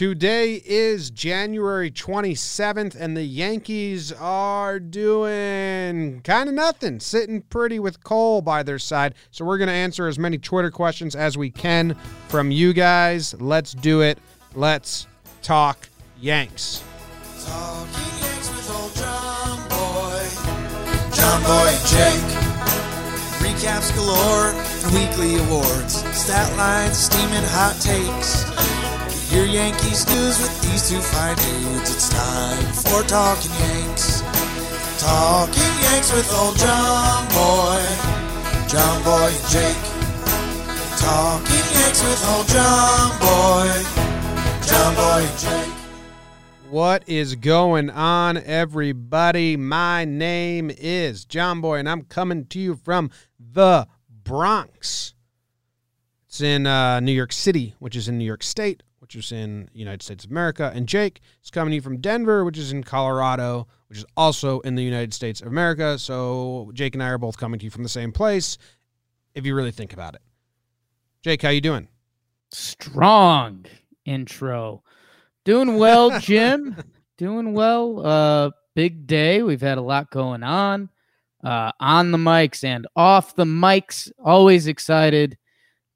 Today is January 27th, and the Yankees are doing kind of nothing, sitting pretty with Cole by their side. So, we're going to answer as many Twitter questions as we can from you guys. Let's do it. Let's talk Yanks. Talking Yanks with old John Boy, John Boy Jake. Recaps galore and weekly awards, stat lines, steaming hot takes. Your Yankees news with these two fine dudes. It's time for Talking Yanks. Talking Yanks with old John Boy, John Boy and Jake. Talking Yanks with old John Boy, John Boy and Jake. What is going on, everybody? My name is John Boy, and I'm coming to you from the Bronx. It's in uh, New York City, which is in New York State, which is in the United States of America. And Jake is coming to you from Denver, which is in Colorado, which is also in the United States of America. So Jake and I are both coming to you from the same place, if you really think about it. Jake, how you doing? strong intro. Doing well, Jim. Doing well. Uh big day. We've had a lot going on. Uh on the mics and off the mics. Always excited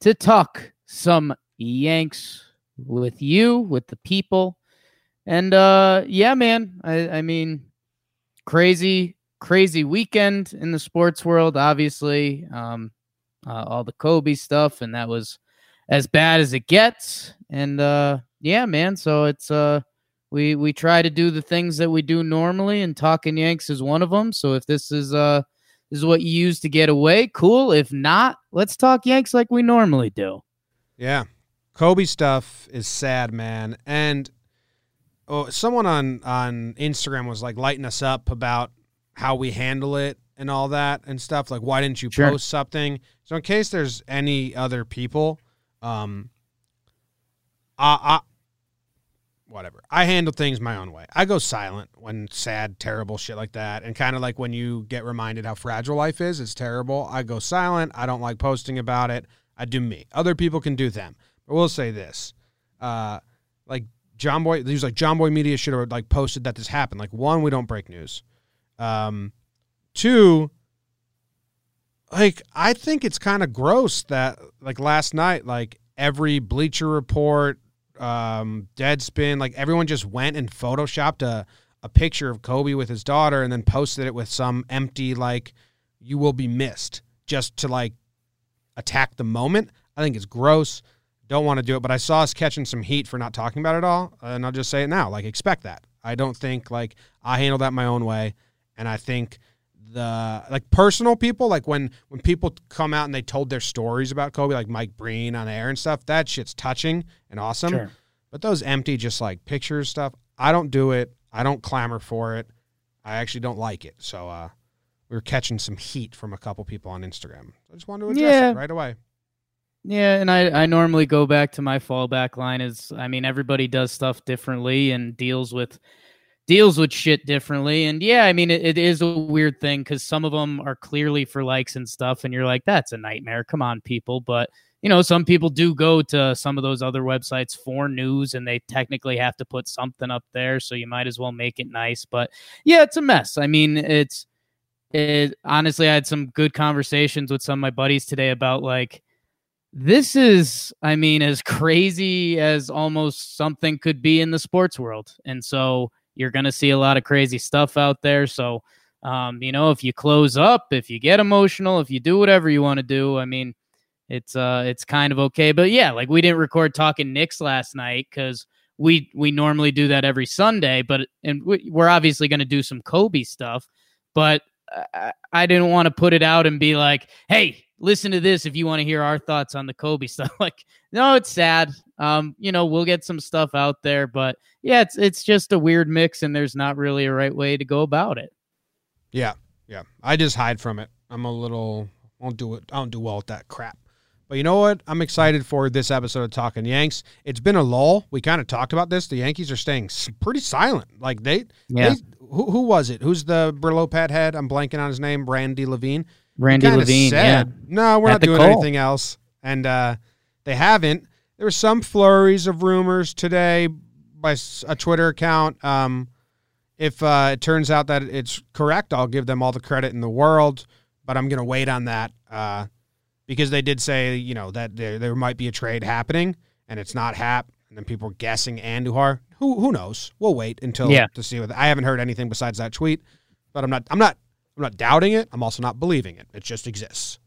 to talk some Yanks with you, with the people. And uh yeah, man. I I mean crazy crazy weekend in the sports world obviously. Um uh, all the Kobe stuff and that was as bad as it gets. And uh yeah, man. So it's uh we we try to do the things that we do normally, and talking Yanks is one of them. So if this is uh this is what you use to get away, cool. If not, let's talk Yanks like we normally do. Yeah. Kobe stuff is sad, man. And oh, someone on on Instagram was like lighting us up about how we handle it and all that and stuff. Like, why didn't you Sure. post something? So, in case there's any other people, um, I, I, whatever. I handle things my own way. I go silent when sad, terrible shit like that, and kind of like when you get reminded how fragile life is. It's terrible. I go silent. I don't like posting about it. I do me. Other people can do them. But we'll say this, uh, like John Boy. He was like John Boy Media should have like posted that this happened. Like one, we don't break news. Um, two, like I think it's kind of gross that like last night, like every Bleacher Report, um, Deadspin, like everyone just went and photoshopped a a picture of Kobe with his daughter and then posted it with some empty like you will be missed just to like attack the moment. I think it's gross. Don't want to do it, but I saw us catching some heat for not talking about it all, and I'll just say it now. Like expect that. I don't think like I handle that my own way, and I think the like personal people, like when when people come out and they told their stories about Kobe, like Mike Breen on air and stuff, that shit's touching and awesome. Sure. But those empty, just like pictures stuff, I don't do it. I don't clamor for it. I actually don't like it. So uh, we were catching some heat from a couple people on Instagram. I just wanted to address Yeah. it right away. Yeah, and I, I normally go back to my fallback line is I mean everybody does stuff differently and deals with deals with shit differently. And yeah I mean it, it is a weird thing because some of them are clearly for likes and stuff and you're like that's a nightmare. Come on people. But you know some people do go to some of those other websites for news and they technically have to put something up there so you might as well make it nice. But yeah it's a mess. I mean it's it honestly I had some good conversations with some of my buddies today about like this is i mean as crazy as almost something could be in the sports world. And so you're going to see a lot of crazy stuff out there. So um, you know if you close up if you get emotional if you do whatever you want to do i mean it's uh it's kind of okay. But yeah like we didn't record talking Knicks last night because we we normally do that every sunday but and we, we're obviously going to do some kobe stuff but I, I didn't want to put it out and be like hey listen to this if you want to hear our thoughts on the Kobe stuff. Like, no, it's sad. Um, you know, we'll get some stuff out there, but yeah, it's it's just a weird mix, and there's not really a right way to go about it. Yeah, yeah. I just hide from it. I'm a little. I don't do it. I don't do well with that crap. But you know what? I'm excited for this episode of Talking Yanks. It's been a lull. We kind of talked about this. The Yankees are staying pretty silent. Like they, Yeah. they who, who was it? Who's the Brillo pad head? I'm blanking on his name. Randy Levine. Randy Levine, said, No, we're At not doing Cole. anything else. And uh, they haven't. There were some flurries of rumors today by a Twitter account. Um, if uh, it turns out that it's correct, I'll give them all the credit in the world. But I'm gonna wait on that uh, because they did say you know that there there might be a trade happening, and it's not Happ, and then people are guessing Andujar. Who who knows? We'll wait until Yeah. to see what I haven't heard anything besides that tweet. But I'm not I'm not I'm not doubting it. I'm also not believing it. It just exists.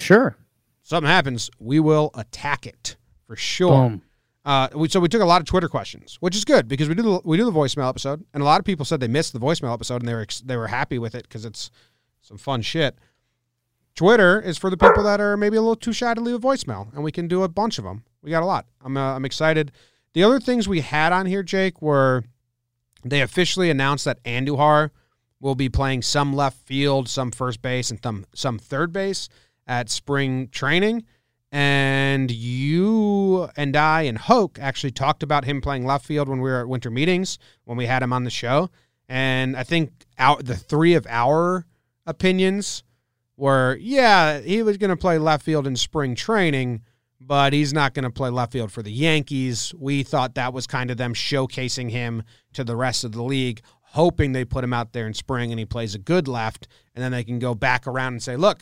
Sure. Something happens, we will attack it for sure. Boom. Uh, we, so we took a lot of Twitter questions, which is good because we do the, we do the voicemail episode, and a lot of people said they missed the voicemail episode and they were ex- they were happy with it because it's some fun shit. Twitter is for the people that are maybe a little too shy to leave a voicemail, and we can do a bunch of them. We got a lot. I'm uh, I'm excited. The other things we had on here, Jake, were they officially announced that Andujar will be playing some left field, some first base, and some some third base at spring training. And you and I and Hoch actually talked about him playing left field when we were at winter meetings when we had him on the show. And I think out the three of our opinions were, yeah, he was going to play left field in spring training, but he's not going to play left field for the Yankees. We thought that was kind of them showcasing him to the rest of the league, hoping they put him out there in spring and he plays a good left, and then they can go back around and say, look,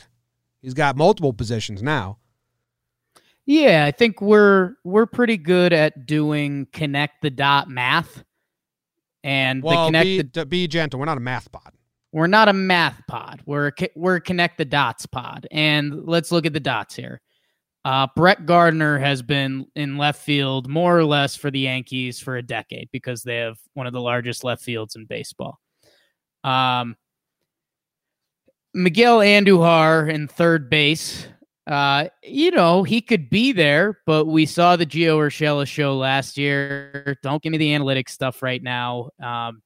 he's got multiple positions now. Yeah, I think we're we're pretty good at doing connect the dot math. And the Well, connect be, the, be gentle. We're not a math pod. we're not a math pod. We're a, we're a connect the dots pod. And let's look at the dots here. Uh, Brett Gardner has been in left field more or less for the Yankees for a decade because they have one of the largest left fields in baseball. Um, Miguel Andujar in third base. Uh, you know, he could be there, but we saw the Gio Urshela show last year. Don't give me the analytics stuff right now. Um,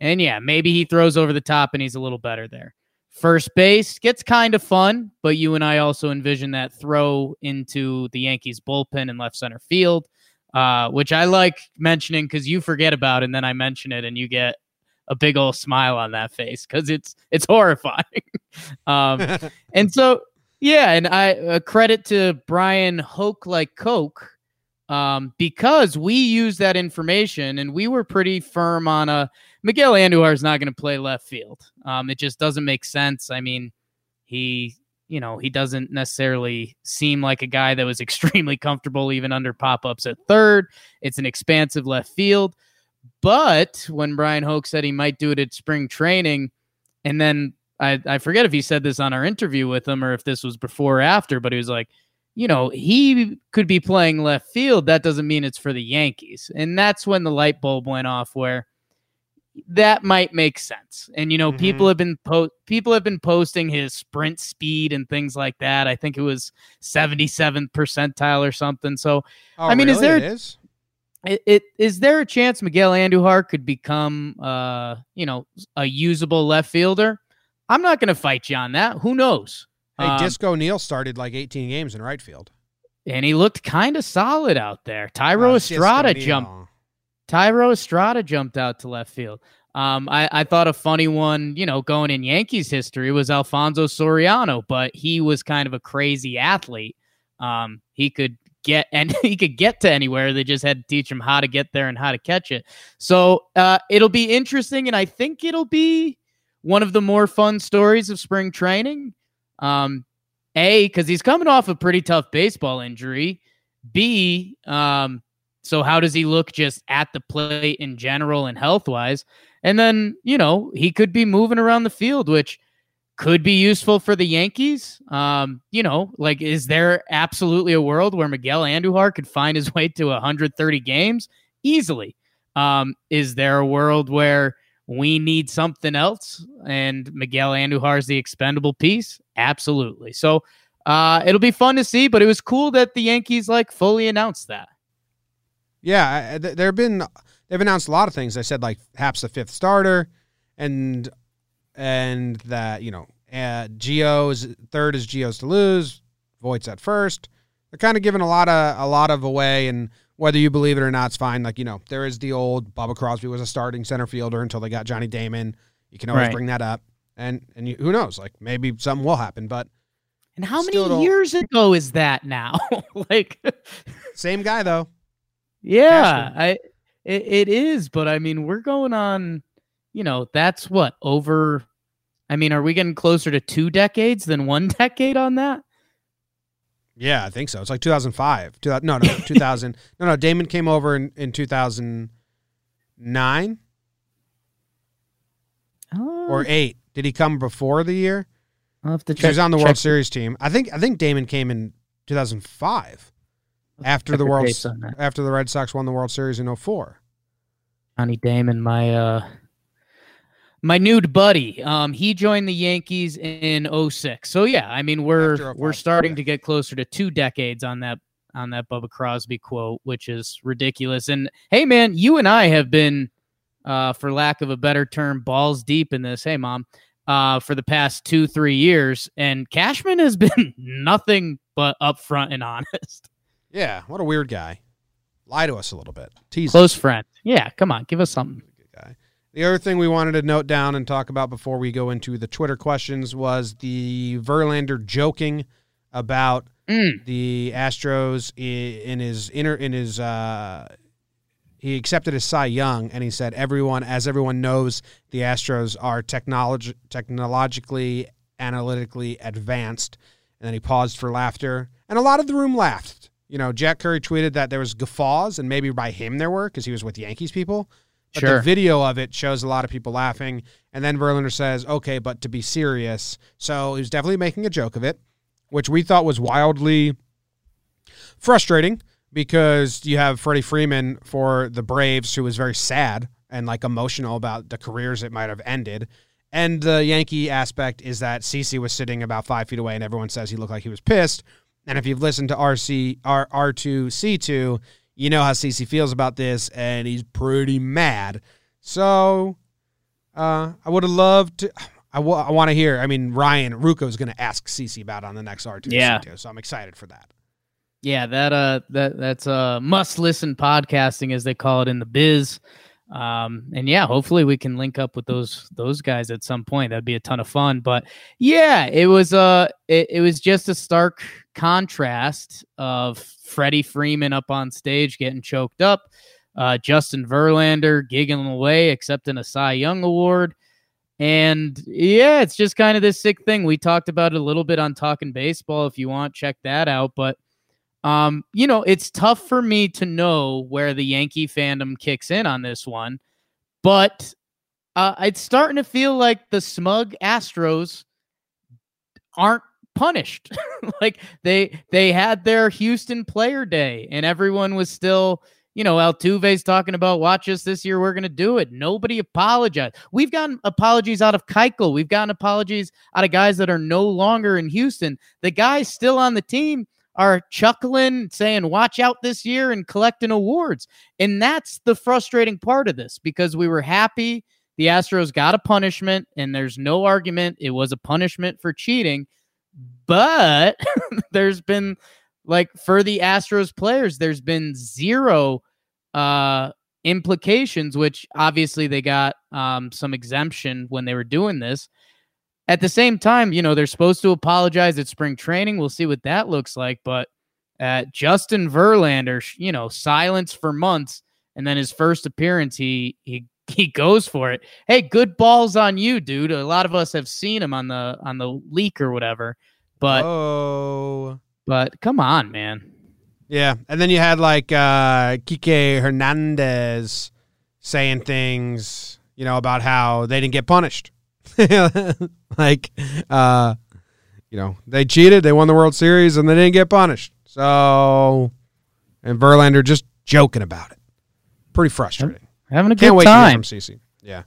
and yeah, maybe he throws over the top and he's a little better there. First base gets kind of fun, but you and I also envision that throw into the Yankees bullpen in left center field, uh, which I like mentioning because you forget about it and then I mention it and you get a big old smile on that face because it's it's horrifying. um, and so yeah, and I uh, credit to Bryan Hoch like Coke um, because we used that information and we were pretty firm on a Miguel Andujar is not going to play left field. Um, it just doesn't make sense. I mean, he you know he doesn't necessarily seem like a guy that was extremely comfortable even under pop ups at third. It's an expansive left field. But when Bryan Hoch said he might do it at spring training, and then I, I forget if he said this on our interview with him or if this was before or after, but he was like, you know, he could be playing left field. That doesn't mean it's for the Yankees. And that's when the light bulb went off where that might make sense. And you know, Mhm. people have been po- people have been posting his sprint speed and things like that. I think it was 77th percentile or something. So Oh, I mean, is really? there- It is? it, it is there a chance Miguel Andujar could become uh you know a usable left fielder? I'm not going to fight you on that. Who knows? Hey, Um, Disco Neal started like 18 games in right field. and he looked kind of solid out there. Thairo Uh, Estrada jumped. Thairo Estrada jumped out to left field. Um, I, I thought a funny one, you know, going in Yankees history was Alfonso Soriano, but he was kind of a crazy athlete. Um, he could get and he could get to anywhere. They just had to teach him how to get there and how to catch it. So uh, it'll be interesting, and I think it'll be one of the more fun stories of spring training. Um, a because he's coming off a pretty tough baseball injury. B, um, so how does he look just at the plate in general and health wise? And then, you know, he could be moving around the field, which could be useful for the Yankees. Um, you know, like is there absolutely a world where Miguel Andujar could find his way to 130 games easily? Um, is there a world where we need something else and Miguel Andujar is the expendable piece? Absolutely. So uh, it'll be fun to see, but it was cool that the Yankees like fully announced that. Yeah, there have been they've announced a lot of things. They said like Happ's the fifth starter, and and that you know uh, Gio's third is Gio's to lose, Voigt's at first. They're kind of giving a lot of a lot of away, and whether you believe it or not, it's fine. Like you know, there is the old Bubba Crosby was a starting center fielder until they got Johnny Damon. You can always Right. bring that up, and and you, who knows? Like maybe something will happen, but And how many years ago is that now? like, same guy though. yeah. I it, it is, but I mean, we're going on, you know, that's what over. I mean, are we getting closer to two decades than one decade on that? Yeah, I think so. It's like 2005. 2000, no, no, 2000. no, no. Damon came over in, in 2009 Oh, or eight. Did he come before the year? I'll have to He was on the check World Series team. I think. I think Damon came in 2005 after the World dates on that. after the Red Sox won the World Series in 04. Johnny Damon, my uh my nude buddy. Um he joined the Yankees in 06. So yeah, I mean we're we're starting yeah. to get closer to two decades on that on that Bubba Crosby quote, which is ridiculous. And hey man, you and I have been uh for lack of a better term balls deep in this. Hey mom. Uh, for the past two, three years, and Cashman has been nothing but upfront and honest. Yeah, what a weird guy. Lie to us a little bit. Tease us. Close friend. Yeah, come on, give us something. The other thing we wanted to note down and talk about before we go into the Twitter questions was the Verlander joking about Mm. the Astros in his inner in his uh he accepted his Cy Young and he said everyone as everyone knows the Astros are technology technologically analytically advanced and then he paused for laughter and a lot of the room laughed. You know, Jack Curry tweeted that there was guffaws and maybe by him there were because he was with Yankees people. But Sure. the video of it shows a lot of people laughing. And then Verlander says, okay, but to be serious. So he was definitely making a joke of it, which we thought was wildly frustrating because you have Freddie Freeman for the Braves, who was very sad and like emotional about the careers it might have ended. And the Yankee aspect is that CC was sitting about five feet away, and everyone says he looked like he was pissed. And if you've listened to RC R R two C two, you know how CC feels about this, and he's pretty mad. So, uh, I would have loved to. I want to hear. I mean, Ryan Ruocco is going to ask CC about on the next R two Yeah. C two, so I'm excited for that. Yeah, that uh that that's uh must listen podcasting as they call it in the biz. Um and yeah, hopefully we can link up with those those guys at some point. That'd be a ton of fun. But yeah, it was uh it, it was just a stark contrast of Freddie Freeman up on stage getting choked up, uh Justin Verlander giggling away, accepting a Cy Young award. And yeah, it's just kind of this sick thing. We talked about it a little bit on Talking Baseball. If you want, check that out. But um, you know, it's tough for me to know where the Yankee fandom kicks in on this one, but uh, it's starting to feel like the smug Astros aren't punished. like they they had their Houston Player Day, and everyone was still. You know, Altuve's talking about watch us this year. We're to do it. Nobody apologized. We've gotten apologies out of Keuchel. We've gotten apologies out of guys that are no longer in Houston. The guys still on the team are chuckling, saying, watch out this year and collecting awards. And that's the frustrating part of this because we were happy the Astros got a punishment, and there's no argument it was a punishment for cheating. But there's been, like, for the Astros players, there's been zero uh, implications, which obviously they got um, some exemption when they were doing this. At the same time, you know, they're supposed to apologize at spring training. We'll see what that looks like. But uh, Justin Verlander, you know, silence for months, and then his first appearance, he he he goes for it. Hey, good balls on you, dude. A lot of us have seen him on the on the leak or whatever. But oh, but come on, man. yeah. And then you had like uh, Kike Hernandez saying things, you know, about how they didn't get punished. like, uh, you know, they cheated, they won the World Series, and they didn't get punished. So, and Verlander just joking about it. Pretty frustrating. Having a Can't good wait to hear time. from CC. Yeah.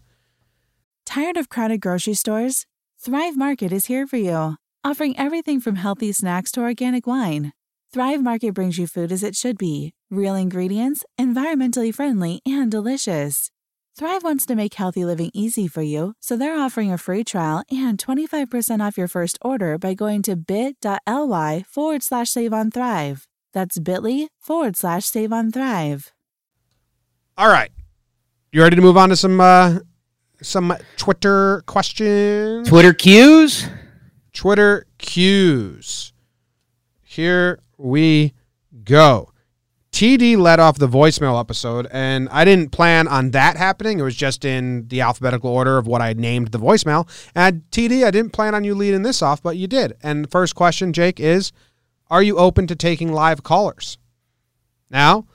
Tired of crowded grocery stores? Thrive Market is here for you, offering everything from healthy snacks to organic wine. Thrive Market brings you food as it should be real ingredients, environmentally friendly, and delicious. Thrive wants to make healthy living easy for you, so they're offering a free trial and 25% off your first order by going to bit.ly forward slash save on Thrive. That's bit.ly forward slash save on Thrive. All right. You ready to move on to some uh, some Twitter questions? Twitter cues. Twitter cues. Here we go. TD led off the voicemail episode, and I didn't plan on that happening. It was just in the alphabetical order of what I named the voicemail. And TD, I didn't plan on you leading this off, but you did. And the first question, Jake, is Are you open to taking live callers? Now,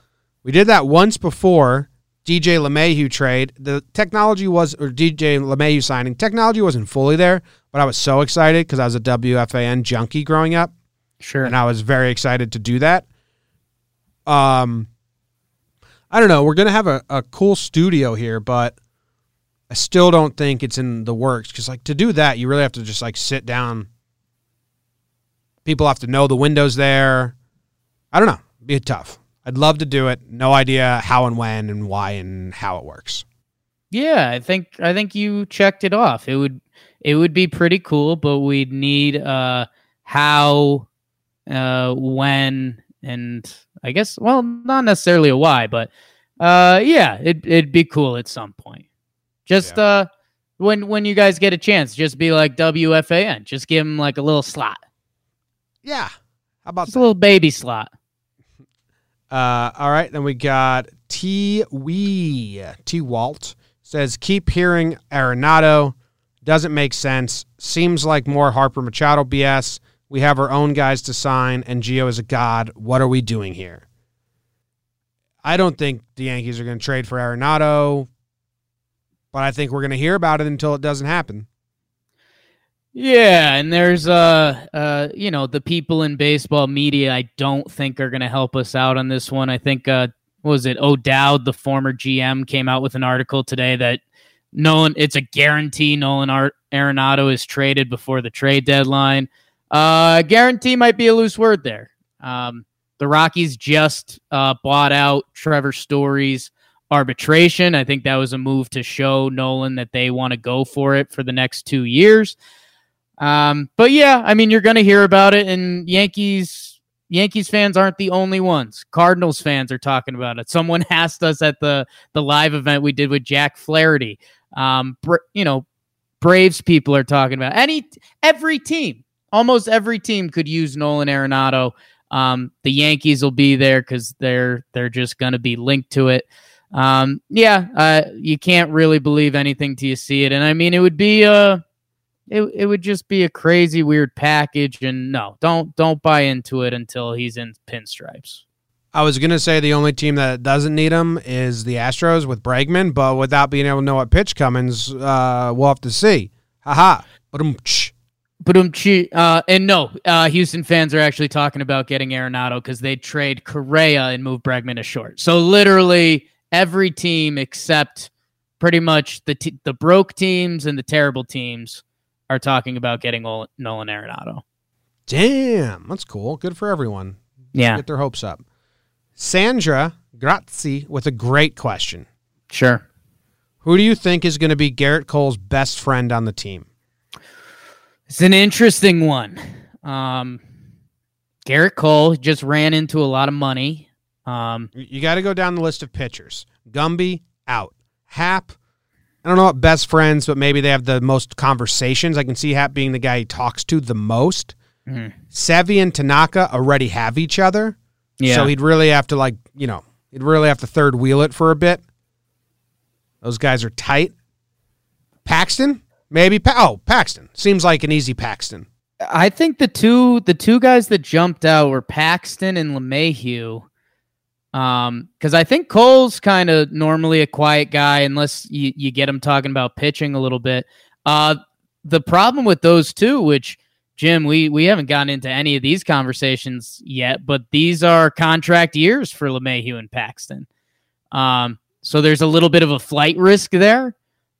we did that once before DJ LeMahieu trade. The technology was, or DJ LeMahieu signing, technology wasn't fully there, but I was so excited because I was a WFAN junkie growing up, Sure. and I was very excited to do that. Um, I don't know. We're gonna have a, a cool studio here, but I still don't think it's in the works because, like, to do that, you really have to just like sit down. People have to know the windows there. I don't know. It'd Be tough. I'd love to do it. No idea how and when and why and how it works. Yeah, I think I think you checked it off. It would it would be pretty cool, but we'd need uh how uh when and I guess well not necessarily a why, but uh yeah, it it'd be cool at some point. Just Yeah. uh when when you guys get a chance, just be like WFAN. Just give them like a little slot. Yeah. How about Just a little baby slot. Uh, all right, then we got T Wee T Walt says keep hearing Arenado doesn't make sense. Seems like more Harper Machado BS. We have our own guys to sign, and Gio is a god. What are we doing here? I don't think the Yankees are going to trade for Arenado, but I think we're going to hear about it until it doesn't happen. Yeah, and there's uh uh you know the people in baseball media I don't think are going to help us out on this one. I think uh what was it O'Dowd, the former GM, came out with an article today that Nolan it's a guarantee Nolan Ar- Arenado is traded before the trade deadline. Uh guarantee might be a loose word there. Um the Rockies just uh bought out Trevor Story's arbitration. I think that was a move to show Nolan that they want to go for it for the next 2 years. Um, but yeah, I mean, you're going to hear about it, and Yankees Yankees fans aren't the only ones. Cardinals fans are talking about it. Someone asked us at the the live event we did with Jack Flaherty. Um, you know, Braves people are talking about it. any every team, almost every team could use Nolan Arenado. Um, the Yankees will be there because they're they're just going to be linked to it. Um, yeah, uh, you can't really believe anything till you see it, and I mean, it would be uh it, it would just be a crazy weird package and no don't don't buy into it until he's in pinstripes I was gonna say the only team that doesn't need him is the Astros with Bregman, but without being able to know what pitch cummins uh, we'll have to see. Haha. Um uh and no uh houston fans are actually talking about getting arenado because they trade correa and move bregman to short so literally every team except pretty much the t- the broke teams and the terrible teams are talking about getting Ol- nolan arenado Damn, that's cool. Good for everyone. yeah Get their hopes up. Sandra Grazi with a great question. sure Who do you think is going to be Gerrit Cole's best friend on the team? It's an interesting one. Um, Garrett Cole just ran into a lot of money. Um, You- You got to go down the list of pitchers. Gumby out. Happ. I don't know what best friends, but maybe they have the most conversations. I can see Happ being the guy he talks to the most. Mhm. Sevi and Tanaka already have each other. yeah, So he'd really have to like, you know, he'd really have to third wheel it for a bit. Those guys are tight. Paxton, maybe. Pa- oh, Paxton seems like an easy Paxton. I think the two the two guys that jumped out were Paxton and LeMahieu. Um, because I think Cole's kind of normally a quiet guy unless you, you get him talking about pitching a little bit. Uh, the problem with those two, which Jim, we we haven't gotten into any of these conversations yet, but these are contract years for LeMahieu and Paxton. Um, so there's a little bit of a flight risk there.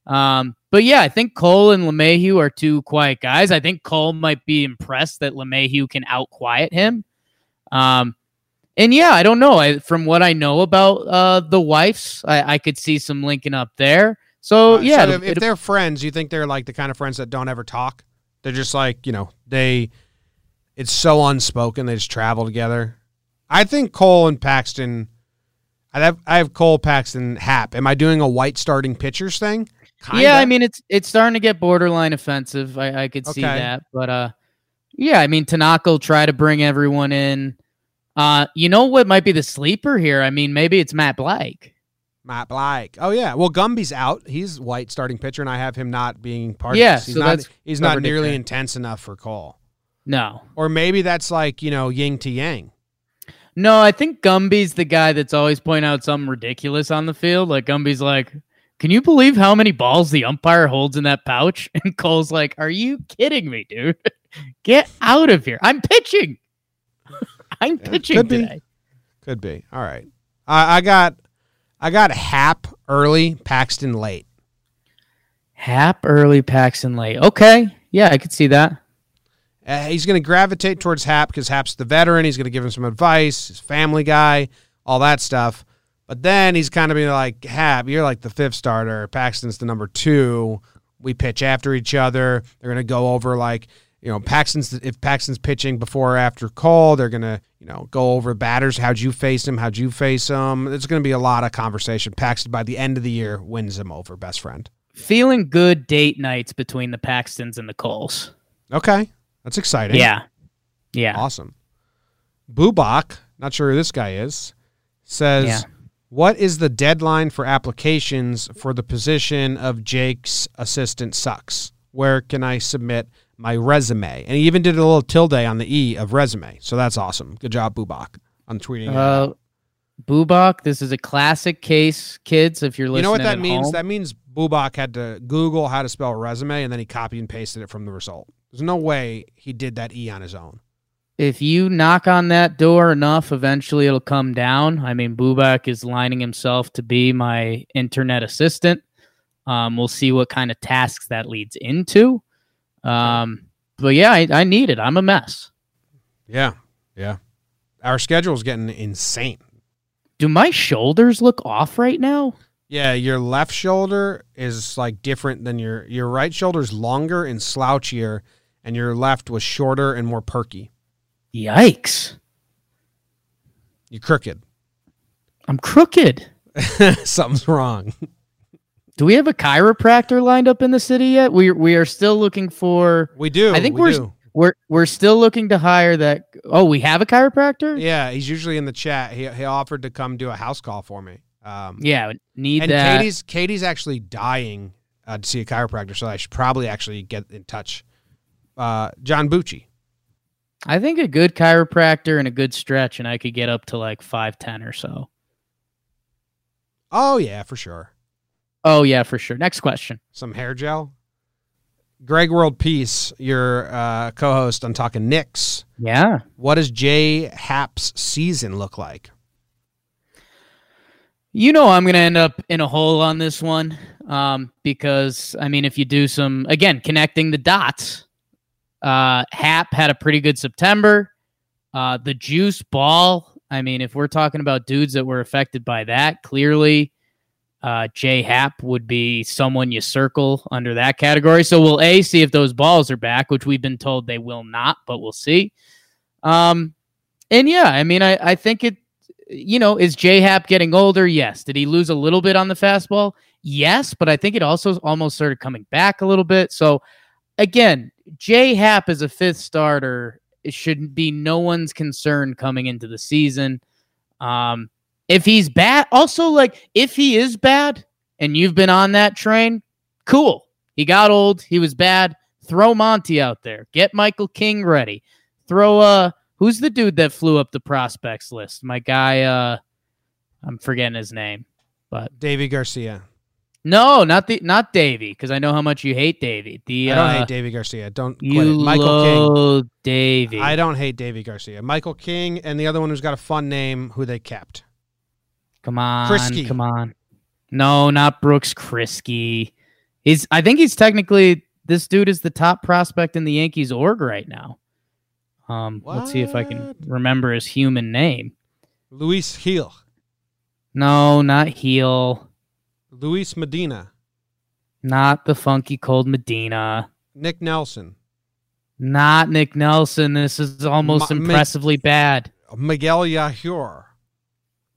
Um, but yeah, I think Cole and LeMahieu are two quiet guys. I think Cole might be impressed that LeMahieu can out quiet him. Um, and yeah, I don't know. I, from what I know about uh, the wives, I, I could see some linking up there. So Uh, yeah, so if, they're friends, you think they're like the kind of friends that don't ever talk? They're just like you know they. It's so unspoken. They just travel together. I think Cole and Paxton. I have I have Cole Paxton Happ. Am I doing a white starting pitchers thing? Kinda. Yeah, I mean it's it's starting to get borderline offensive. I, I could see Okay. that, but uh, yeah, I mean Tanaka will try to bring everyone in. Uh, you know what might be the sleeper here? I mean, maybe it's Matt Blake. Matt Blake. Oh yeah. Well, Gumby's out. He's white starting pitcher, and I have him not being part Yeah, of this. He's so not. that's He's not nearly intense enough for Cole. No, Or maybe that's like you know yin to yang. no, I think Gumby's the guy that's always pointing out something ridiculous on the field. Like Gumby's like, "Can you believe how many balls the umpire holds in that pouch?" And Cole's like, "Are you kidding me, dude? Get out of here! I'm pitching. I'm pitching could be. today." Could be. All right. I, I got. I got Happ early, Paxton late. Happ early, Paxton late. Okay, yeah, I could see that. Uh, he's going to gravitate towards Happ because Happ's the veteran. He's going to give him some advice, his family guy, all that stuff. But then he's kind of be like, Happ, you're like the fifth starter. Paxton's the number two. We pitch after each other. They're going to go over like, you know, Paxton's if Paxton's pitching before or after call, they're going to, you know, go over batters. How'd you face him? How'd you face him? There's going to be a lot of conversation. Paxton by the end of the year wins him over, best friend. Feeling good date nights between the Paxtons and the Coles. Okay. That's exciting. Yeah, yeah. Awesome. Bubak, not sure who this guy is, says, Yeah. What is the deadline for applications for the position of Jake's assistant sucks? Where can I submit my resume? And he even did a little tilde on the E of resume. So that's awesome. Good job, Bubak, on tweeting. Uh, Bubak, this is a classic case, kids. If you're listening, you know what that means? home. That means Bubak had to Google how to spell resume and then he copied and pasted it from the result. There's no way he did that E on his own. if you knock on that door enough, eventually it'll come down. I mean, Bubak is lining himself to be my internet assistant. Um, we'll see what kind of tasks that leads into. Um, but yeah, I, I need it. I'm a mess. Yeah. Yeah. Our schedule's getting insane. Do my shoulders look off right now? Yeah, your left shoulder is like different than your your right shoulder's longer and slouchier, and your left was shorter and more perky. Yikes. You're crooked. I'm crooked. Something's wrong. Do we have a chiropractor lined up in the city yet? We we are still looking for We do. I think we we're do. we're we're still looking to hire that Oh, we have a chiropractor? Yeah, he's usually in the chat. He he offered to come do a house call for me. Um, Yeah, need and that. Katie's Katie's actually dying uh, to see a chiropractor, so I should probably actually get in touch. Uh, John Bucci. I think a good chiropractor and a good stretch, and I could get up to like five ten or so. Oh yeah, for sure. Oh yeah, for sure. Next question. some hair gel. Greg World Peace, your uh, co-host on Talking Knicks. Yeah. What does Jay Happ's season look like? You know I'm gonna end up in a hole on this one. Um, because I mean if you do some again connecting the dots, uh Happ had a pretty good September. Uh the juice ball, I mean, if we're talking about dudes that were affected by that, clearly uh Jay Happ would be someone you circle under that category. So we'll A see if those balls are back, which we've been told they will not, but we'll see. Um and yeah, I mean I, I think it you know, is J Happ getting older? Yes. Did he lose a little bit on the fastball? Yes, but I think it also almost started coming back a little bit. So again, J Happ as a fifth starter, it should be no one's concern coming into the season. Um, if he's bad, also like if he is bad and you've been on that train, cool. He got old, he was bad. Throw Monty out there. Get Michael King ready. Throw uh who's the dude that flew up the prospects list? My guy uh I'm forgetting his name. But Deivi Garcia. no, not the not Deivi, because I know how much you hate Deivi. The I don't uh, hate Deivi Garcia. Don't quit you it. Michael King. Deivi. I don't hate Deivi Garcia. Michael King and the other one who's got a fun name who they kept. Come on, Kriske. come on. No, not Brooks Kriske. He's. I think he's technically this dude is the top prospect in the Yankees org right now. Um, let's see if I can remember his human name. Luis Gil. No, not Heel. Luis Medina. Not the funky cold Medina. Nick Nelson. Not Nick Nelson. This is almost Ma- Ma- impressively bad. Miguel Yajure.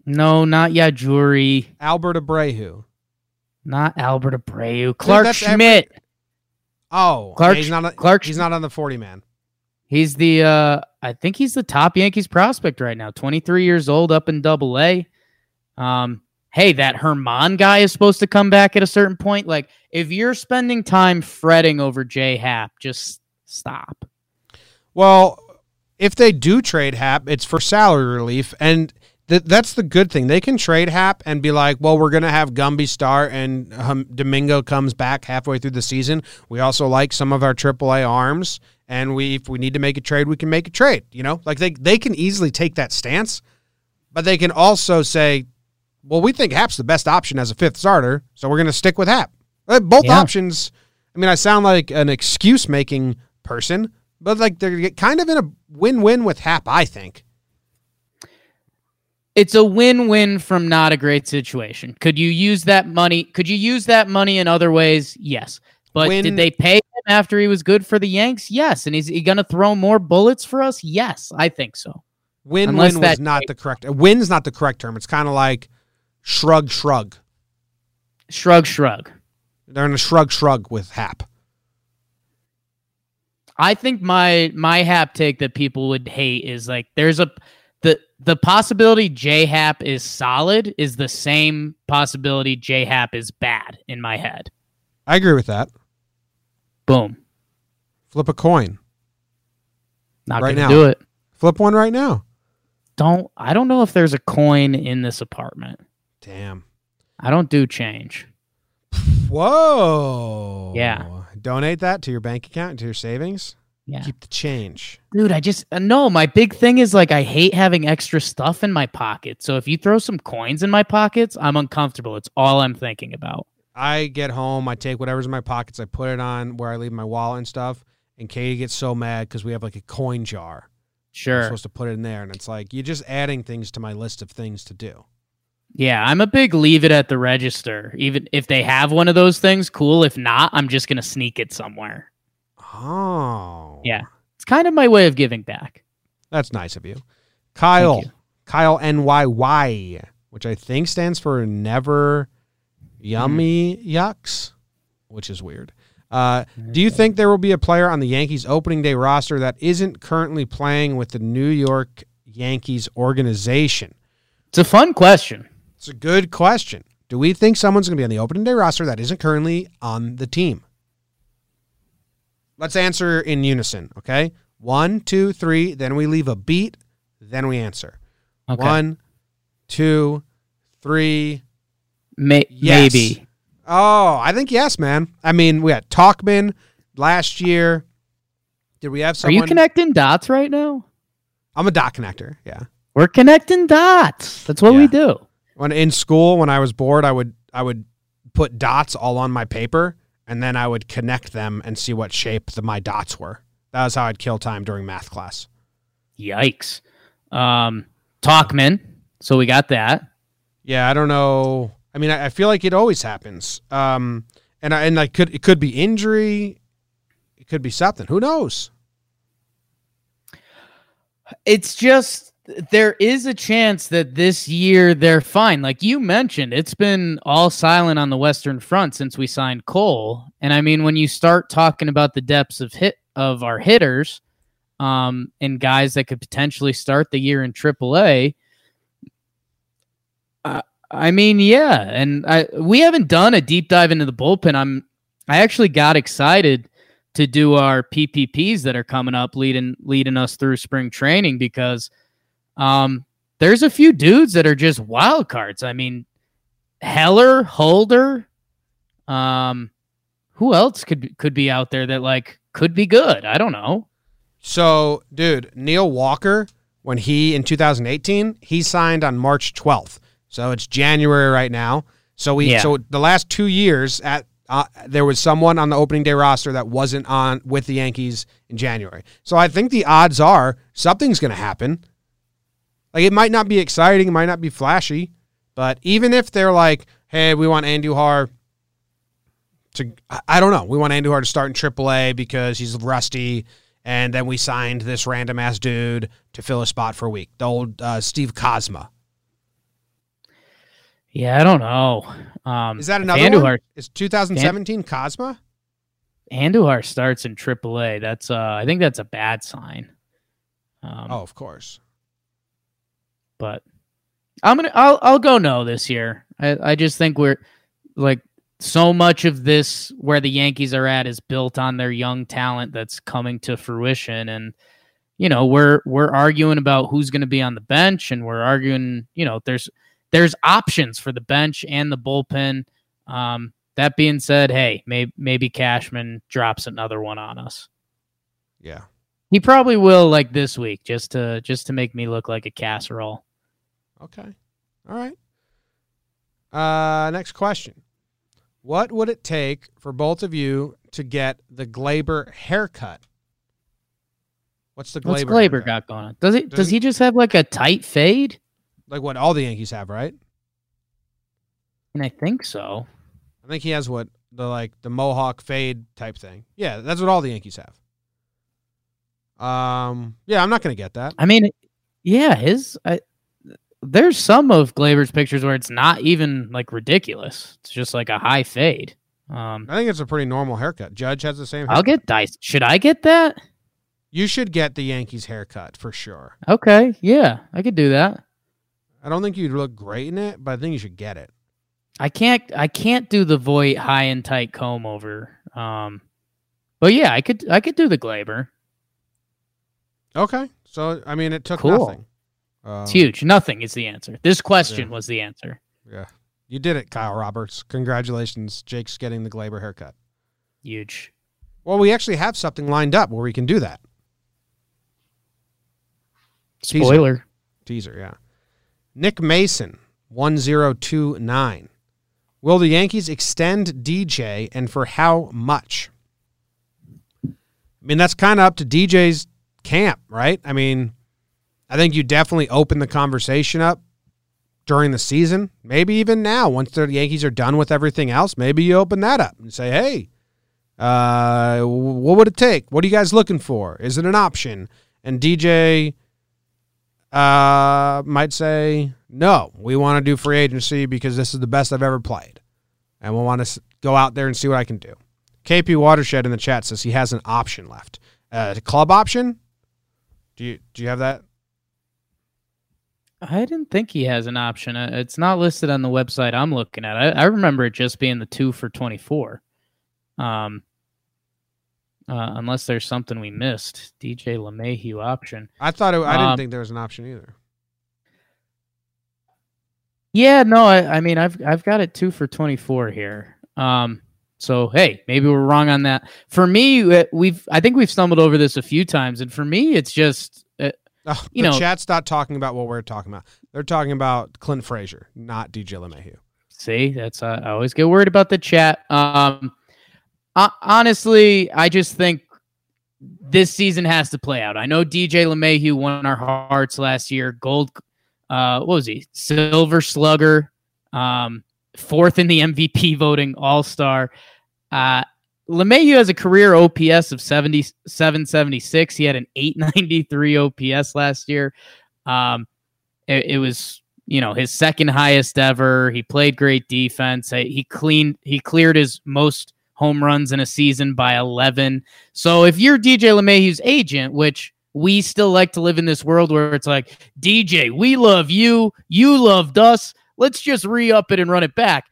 No, not Yajure. Albert Abreu. Not Albert Abreu. Clark every- Schmidt. Oh, Clark- yeah, he's not. A, Clark- He's not on the forty man. He's the uh I think he's the top Yankees prospect right now. 23 years old, up in Double A. Um, hey, that Germán guy is supposed to come back at a certain point. Like, if you're spending time fretting over J Happ, just stop. Well, if they do trade Happ, it's for salary relief, and th- that's the good thing. They can trade Happ and be like, "Well, we're going to have Gumby start, and um, Domingo comes back halfway through the season. We also like some of our AAA arms, and we if we need to make a trade, we can make a trade. You know, like they they can easily take that stance, but they can also say, "Well, we think Happ's the best option as a fifth starter, so we're going to stick with Happ. Uh, Both Yeah. options. I mean, I sound like an excuse making person, but like they're kind of in a win win with Happ, I think. It's a win-win from not a great situation. Could you use that money? Could you use that money in other ways? Yes. But Win- did they pay him after he was good for the Yanks? Yes. And is he going to throw more bullets for us? Yes, I think so. Win Unless win was not the correct. Win's not the correct term. It's kind of like shrug shrug. Shrug, shrug. They're in a shrug shrug with Happ. I think my my happ take that people would hate is like there's a the possibility J Happ is solid is the same possibility J Happ is bad in my head. I agree with that. Boom. Flip a coin. Not Right gonna now. do it. Flip one right now. Don't I don't know if there's a coin in this apartment. Damn. I don't do change. Whoa. Yeah. Donate that to your bank account, to your savings. Yeah. Keep the change. Dude, I just uh, no, my big thing is like I hate having extra stuff in my pocket. So if you throw some coins in my pockets, I'm uncomfortable. It's all I'm thinking about. I get home, I take whatever's in my pockets, I put it on where I leave my wallet and stuff. And Katie gets so mad because we have like a coin jar. I'm Sure. supposed to put it in there, and it's like you're just adding things to my list of things to do. Yeah, I'm a big leave it at the register. Even if they have one of those things, cool. If not, I'm just gonna sneak it somewhere. Oh, Yeah. It's kind of my way of giving back. that's nice of you, Kyle. you. Kyle N Y Y, which I think stands for never yummy yucks, which is weird. Uh, do you think there will be a player on the Yankees opening day roster that isn't currently playing with the New York Yankees organization? It's a fun question. It's a good question. Do we think someone's going to be on the opening day roster that isn't currently on the team? Let's answer in unison, okay? One, two, three. Then we leave a beat. Then we answer. Okay. One, two, three. May- Yes. Maybe. Oh, I think yes, man. I mean, we had Tauchman last year. Did we have Are you connecting dots right now? I'm a dot connector. Yeah. We're connecting dots. That's what Yeah. we do. when in school when I was bored, I would I would put dots all on my paper and then I would connect them and see what shape the, my dots were. That was how I'd kill time during math class. Yikes. Um, Tauchman. So we got that. Yeah, I don't know. I mean, I, I feel like it always happens. Um, and I, and I could it could be injury, it could be something. Who knows? It's just there is a chance that this year they're fine. Like you mentioned, it's been all silent on the Western Front since we signed Cole. And I mean, when you start talking about the depths of hit of our hitters, um, and guys that could potentially start the year in AAA, uh, I mean, yeah. And I we haven't done a deep dive into the bullpen. I'm I actually got excited to do our PPPs that are coming up, leading leading us through spring training because um, there's a few dudes that are just wild cards. I mean, Heller, Holder, um, who else could could be out there that like could be good? I don't know. So, dude, Neil Walker, when he in 2018, he signed on March 12th. So it's January right now. So we Yeah. so the last two years at uh, there was someone on the opening day roster that wasn't on with the Yankees in January. So I think the odds are something's going to happen. Like it might not be exciting, it might not be flashy, but even if they're like, "Hey, we want Andujar to I- don't know. We want Andujar to start in AAA because he's rusty, and then we signed this random ass dude to fill a spot for a week. The old uh, Steve Kozma. Yeah, I don't know. Um, Is that another Andujar, one? Is 2017 Kozma? Andujar starts in AAA. That's uh, I think that's a bad sign. Um, Oh, of course. But I'm gonna I'll I'll go no this year. I I just think we're like so much of this where the Yankees are at is built on their young talent that's coming to fruition and you know we're we're arguing about who's going to be on the bench and we're arguing you know there's there's options for the bench and the bullpen um that being said hey maybe maybe Cashman drops another one on us Yeah. he probably will like this week just to just to make me look like a casserole Okay. All right. Uh, next question. What would it take for both of you to get the Gleyber haircut? What's the Gleyber? What's Gleyber haircut? got going on? Does he Does does he- he just have like a tight fade? Like what all the Yankees have, right? And I think so. I think he has what the like the mohawk fade type thing. Yeah, that's what all the Yankees have. Um, yeah, I'm not gonna get that. I mean, yeah, his I, there's some of Gleyber's pictures where it's not even like ridiculous. It's just like a high fade. Um, I think it's a pretty normal haircut. Judge has the same. I'll get dice. Should I get that? You should get the Yankees haircut for sure. Okay, yeah, I could do that. I don't think you'd look great in it, but I think you should get it. I can't. I can't do the Voit high and tight comb over. Um, but yeah, I could. I could do the Gleyber. Okay, so I mean, it took Cool. nothing. Um, It's huge. Nothing is the answer. This question Yeah. was the answer. Yeah, you did it, Kyle Roberts. Congratulations, Jake's getting the Gleyber haircut. Huge. Well, we actually have something lined up where we can do that. Teaser. Spoiler. Teaser, yeah. Nick Mason, 1029. Will the Yankees extend DJ and for how much? I mean, that's kind of up to DJ's camp, right? I mean, I think you definitely open the conversation up during the season. Maybe even now, once the Yankees are done with everything else, maybe you open that up and say, hey, uh, what would it take? What are you guys looking for? Is it an option? And DJ uh, might say, no, we want to do free agency because this is the best I've ever played. And we want to go out there and see what I can do. KP Watershed in the chat says he has an option left. Uh, club option? Do you do you have that? I didn't think he has an option. Uh, It's not listed on the website I'm looking at. I, I remember it just being the two for 24. Um, uh, unless there's something we missed. DJ LeMahieu option. I thought it, I didn't Um, think there was an option either. Yeah, no, I, I mean, I've I've got it two for 24 here. Um, so hey, maybe we're wrong on that. For me, uh, we've I think we've stumbled over this a few times, and for me, it's just Oh, you the know- chat's not talking about what we're talking about. They're talking about Clint Frazier, not DJ LeMahieu. See, that's uh, I always get worried about the chat. Um, ho- honestly, I just think this season has to play out. I know DJ LeMahieu won our hearts last year. Gold, uh, what was he? Silver Slugger, um, fourth in the MVP voting, All Star. Uh, LeMahieu has a career OPS of 7776. He had an 893 OPS last year. Um, it, it was you know his second highest ever. He played great defense. He cleaned he cleared his most home runs in a season by 11. So if you're DJ LeMahieu's agent, which we still like to live in this world where it's like DJ, we love you, you loved us. Let's just re-up it and run it back.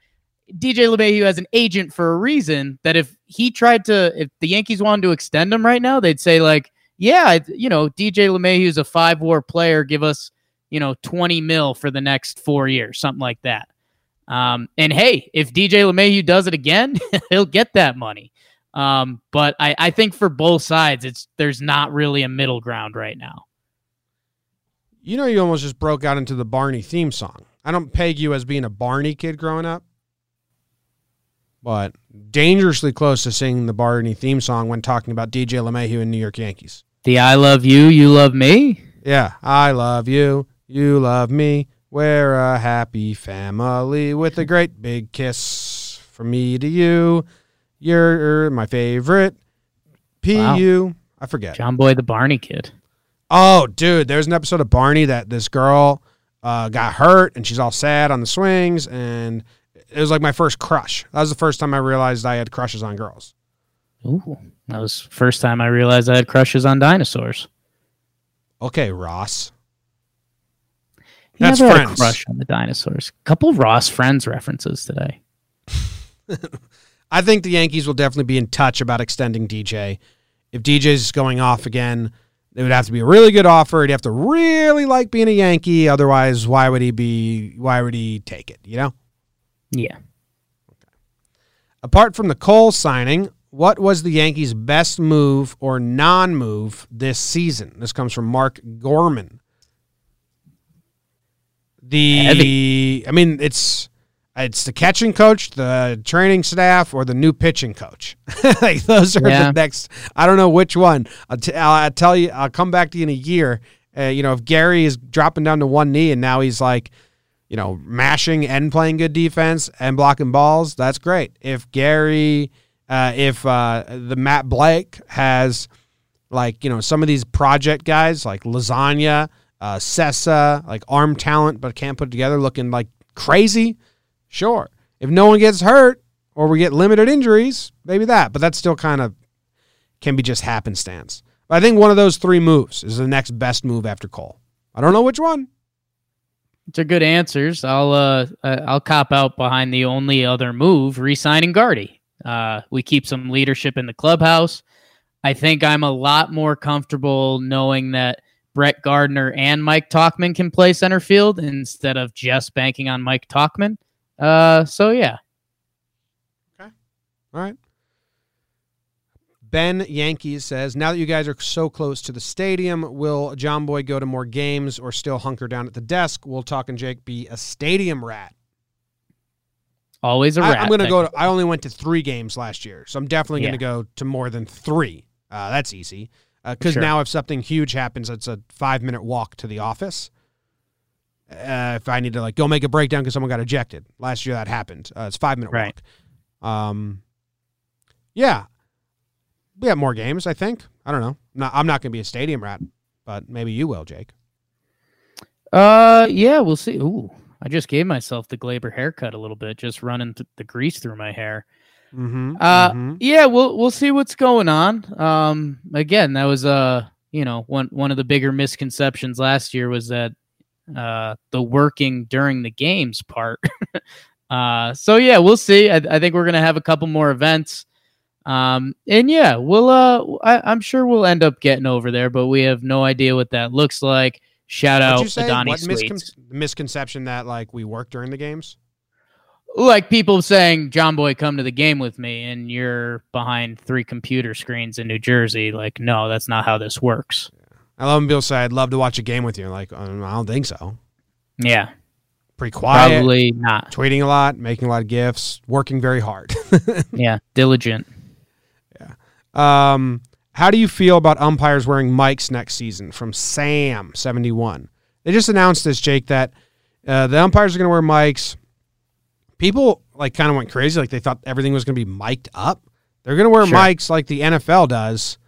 DJ LeMahieu has an agent for a reason that if he tried to, if the Yankees wanted to extend him right now, they'd say like, yeah, you know, DJ LeMahieu is a five war player. Give us, you know, 20 mil for the next four years, something like that. Um, and hey, if DJ LeMahieu does it again, he'll get that money. Um, but I, I think for both sides, it's there's not really a middle ground right now. You know, you almost just broke out into the Barney theme song. I don't peg you as being a Barney kid growing up, but dangerously close to singing the Barney theme song when talking about DJ LeMahieu and New York Yankees. The I love you, you love me. Yeah, I love you, you love me. We're a happy family with a great big kiss from me to you. You're my favorite. Pu. I forget. John Boy, the Barney kid. Oh, dude, there's an episode of Barney that this girl uh, got hurt and she's all sad on the swings, and it was like my first crush. That was the first time I realized I had crushes on girls. Ooh, that was first time I realized I had crushes on dinosaurs. Okay, Ross. That's they had a friends. crush on the dinosaurs. Couple Ross Friends references today. I think the Yankees will definitely be in touch about extending DJ. If DJ's going off again, it would have to be a really good offer. He'd have to really like being a Yankee. Otherwise, why would he be? Why would he take it? You know. Yeah. Apart from the Cole signing, what was the Yankees' best move or non-move this season? This comes from Mark Gorman. The Heavy. I mean, it's it's the catching coach, the training staff, or the new pitching coach. like those are Yeah. the next. I don't know which one. I'll, t- I'll, I'll tell you. I'll come back to you in a year. Uh, you know, if Gary is dropping down to one knee and now he's like, you know, mashing and playing good defense and blocking balls, that's great. If Gary, uh, if uh, the Matt Blake has like, you know, some of these project guys like Lasagna, uh, Sessa, like arm talent, but can't put together looking like crazy, sure. If no one gets hurt or we get limited injuries, maybe that. But that's still kind of can be just happenstance. But I think one of those three moves is the next best move after Cole. I don't know which one. They're good answers. I'll uh uh, I'll cop out behind the only other move, re-signing Guardy. Uh, we keep some leadership in the clubhouse. I think I'm a lot more comfortable knowing that Brett Gardner and Mike Tauchman can play center field instead of just banking on Mike Tauchman. Uh, so yeah, Okay. All right. Ben Yankees says, now that you guys are so close to the stadium, will John Boy go to more games or still hunker down at the desk? Will Talk and Jake be a stadium rat? always a rat. I, am going to go to. I only went to three games last year, so I'm definitely going to go to more than three. Uh, that's easy. Because Sure. now if something huge happens, it's a five minute walk to the office. Uh, if I need to like go make a breakdown because someone got ejected last year, that happened. Uh, it's five minute Right. walk. Um, yeah, we have more games. I think. I don't know. No, I'm not going to be a stadium rat, but maybe you will, Jake. Uh, yeah, we'll see. Ooh, I just gave myself the Gleyber haircut a little bit, just running th- the grease through my hair. Mm-hmm. Uh, Yeah, we'll we'll see what's going on. Um, again, that was uh, you know, one one of the bigger misconceptions last year was that uh the working during the games part. uh, so yeah, we'll see. I, I think we're gonna have a couple more events. Um, and yeah, we'll uh, I, I'm sure we'll end up getting over there, but we have no idea what that looks like. Shout What'd out you say? Adani What Sweets. miscon- misconception that like we work during the games? like people saying john boy come to the game with me and you're behind three computer screens in new jersey like no that's not how this works I love when people say, "I'd love to watch a game with you." Like, um, I don't think so. yeah Pretty quiet, probably not tweeting a lot, making a lot of gifts, working very hard. yeah diligent um, how do you feel about umpires wearing mics next season? From Sam seventy one. They just announced this, Jake, that uh, the umpires are going to wear mics. People like kind of went crazy, like they thought everything was going to be mic'd up. They're going to wear Sure. mics like the NFL does.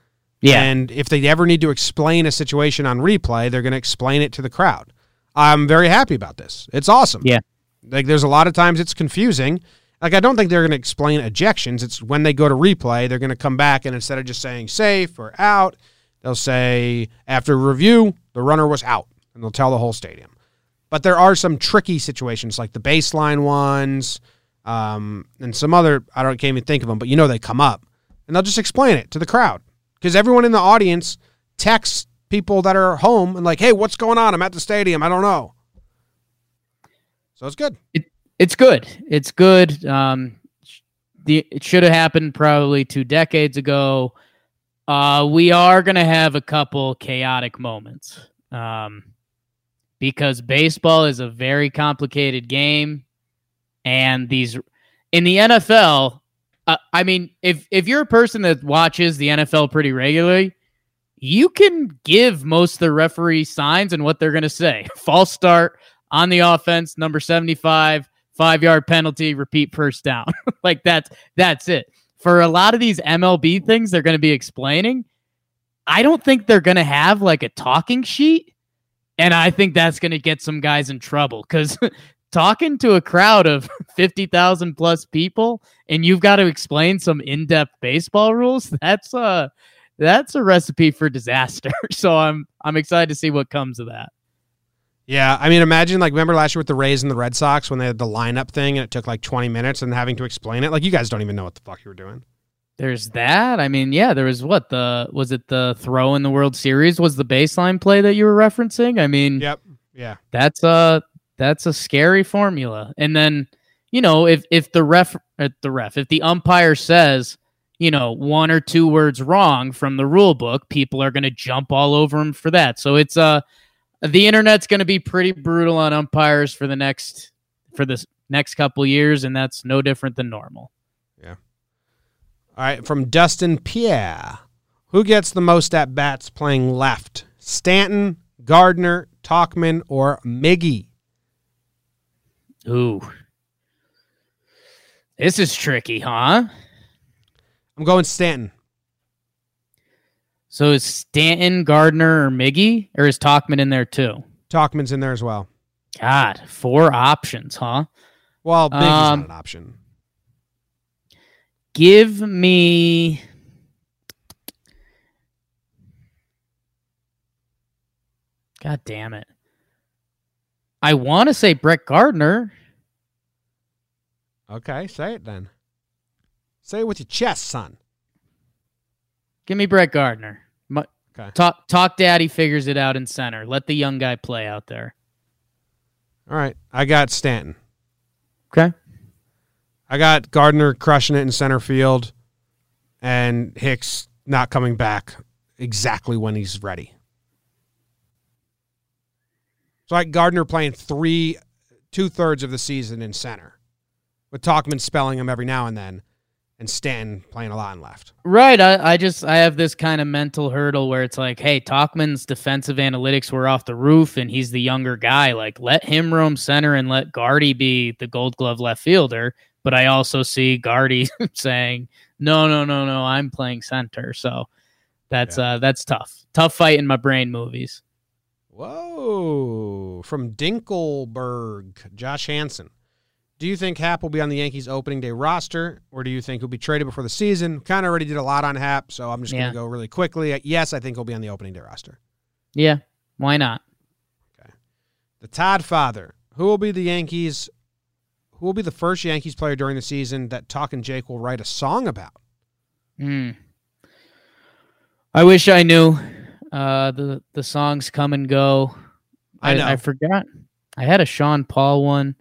yeah And if they ever need to explain a situation on replay, they're going to explain it to the crowd. I'm very happy about this. It's awesome. Yeah. Like there's a lot of times it's confusing. Like I don't think they're going to explain ejections. It's when they go to replay, they're going to come back and instead of just saying safe or out, they'll say after review, the runner was out, and they'll tell the whole stadium. But there are some tricky situations like the baseline ones, um, and some other I don't can't even think of them, but you know they come up, and they'll just explain it to the crowd because everyone in the audience texts people that are home and like, hey, what's going on? I'm at the stadium. I don't know. So it's good. It's good. It's good. Um the it should have happened probably two decades ago. Uh we are gonna have a couple chaotic moments. Um because baseball is a very complicated game and these in the NFL uh, I mean if if you're a person that watches the NFL pretty regularly you can give most of the referee signs and what they're going to say. False start on the offense number 75 5 yard penalty repeat first down like that's that's it for a lot of these MLB things they're going to be explaining I don't think they're going to have like a talking sheet and I think that's going to get some guys in trouble cuz talking to a crowd of 50,000 plus people and you've got to explain some in-depth baseball rules that's uh that's a recipe for disaster. So I'm I'm excited to see what comes of that. Yeah, I mean, imagine like remember last year with the Rays and the Red Sox when they had the lineup thing and it took like 20 minutes and having to explain it. Like you guys don't even know what the fuck you were doing. There's that. I mean, yeah, there was what the was it the throw in the World Series was the baseline play that you were referencing? I mean, Yep. Yeah. that's a that's a scary formula. And then, you know, if if the ref uh, the ref, if the umpire says, you know, one or two words wrong from the rule book, people are going to jump all over him for that. So it's uh the internet's going to be pretty brutal on umpires for the next for this next couple years and that's no different than normal. Yeah. All right, from Dustin Pierre. Who gets the most at bats playing left? Stanton, Gardner, Tauchman, or Miggy? Ooh. This is tricky, huh? I'm going Stanton. So is Stanton, Gardner, or Miggy, or is Tauchman in there too? Tauchman's in there as well. God, four options, huh? Well, Miggy's Um, not an option. Give me. God damn it. I want to say Brett Gardner. Okay, say it then. Say it with your chest, son. Give me Brett Gardner. My, Okay. Talk, talk Daddy figures it out in center. Let the young guy play out there. All right, I got Stanton. Okay. I got Gardner crushing it in center field and Hicks not coming back exactly when he's ready. So like Gardner playing three, two thirds of the season in center, with Tauchman spelling him every now and then, and Stanton playing a lot in left. Right. I, I just I have this kind of mental hurdle where it's like, hey, Tauchman's defensive analytics were off the roof and he's the younger guy. Like, let him roam center and let Guardy be the gold glove left fielder. But I also see Guardy saying, No, no, no, no, I'm playing center. So that's uh that's tough. Tough fight in my brain movies. Whoa! From Dinkelberg, Josh Hansen. Do you think Happ will be on the Yankees opening day roster, or do you think he'll be traded before the season? Kind of already did a lot on Happ, so I'm just Yeah. going to go really quickly. Yes, I think he'll be on the opening day roster. Yeah. Why not? Okay. The Todd Father. Who will be the Yankees? Who will be the first Yankees player during the season that Talking Jake will write a song about? Hmm. I wish I knew. Uh, the the songs come and go. I know. I, forgot. I had a Sean Paul one.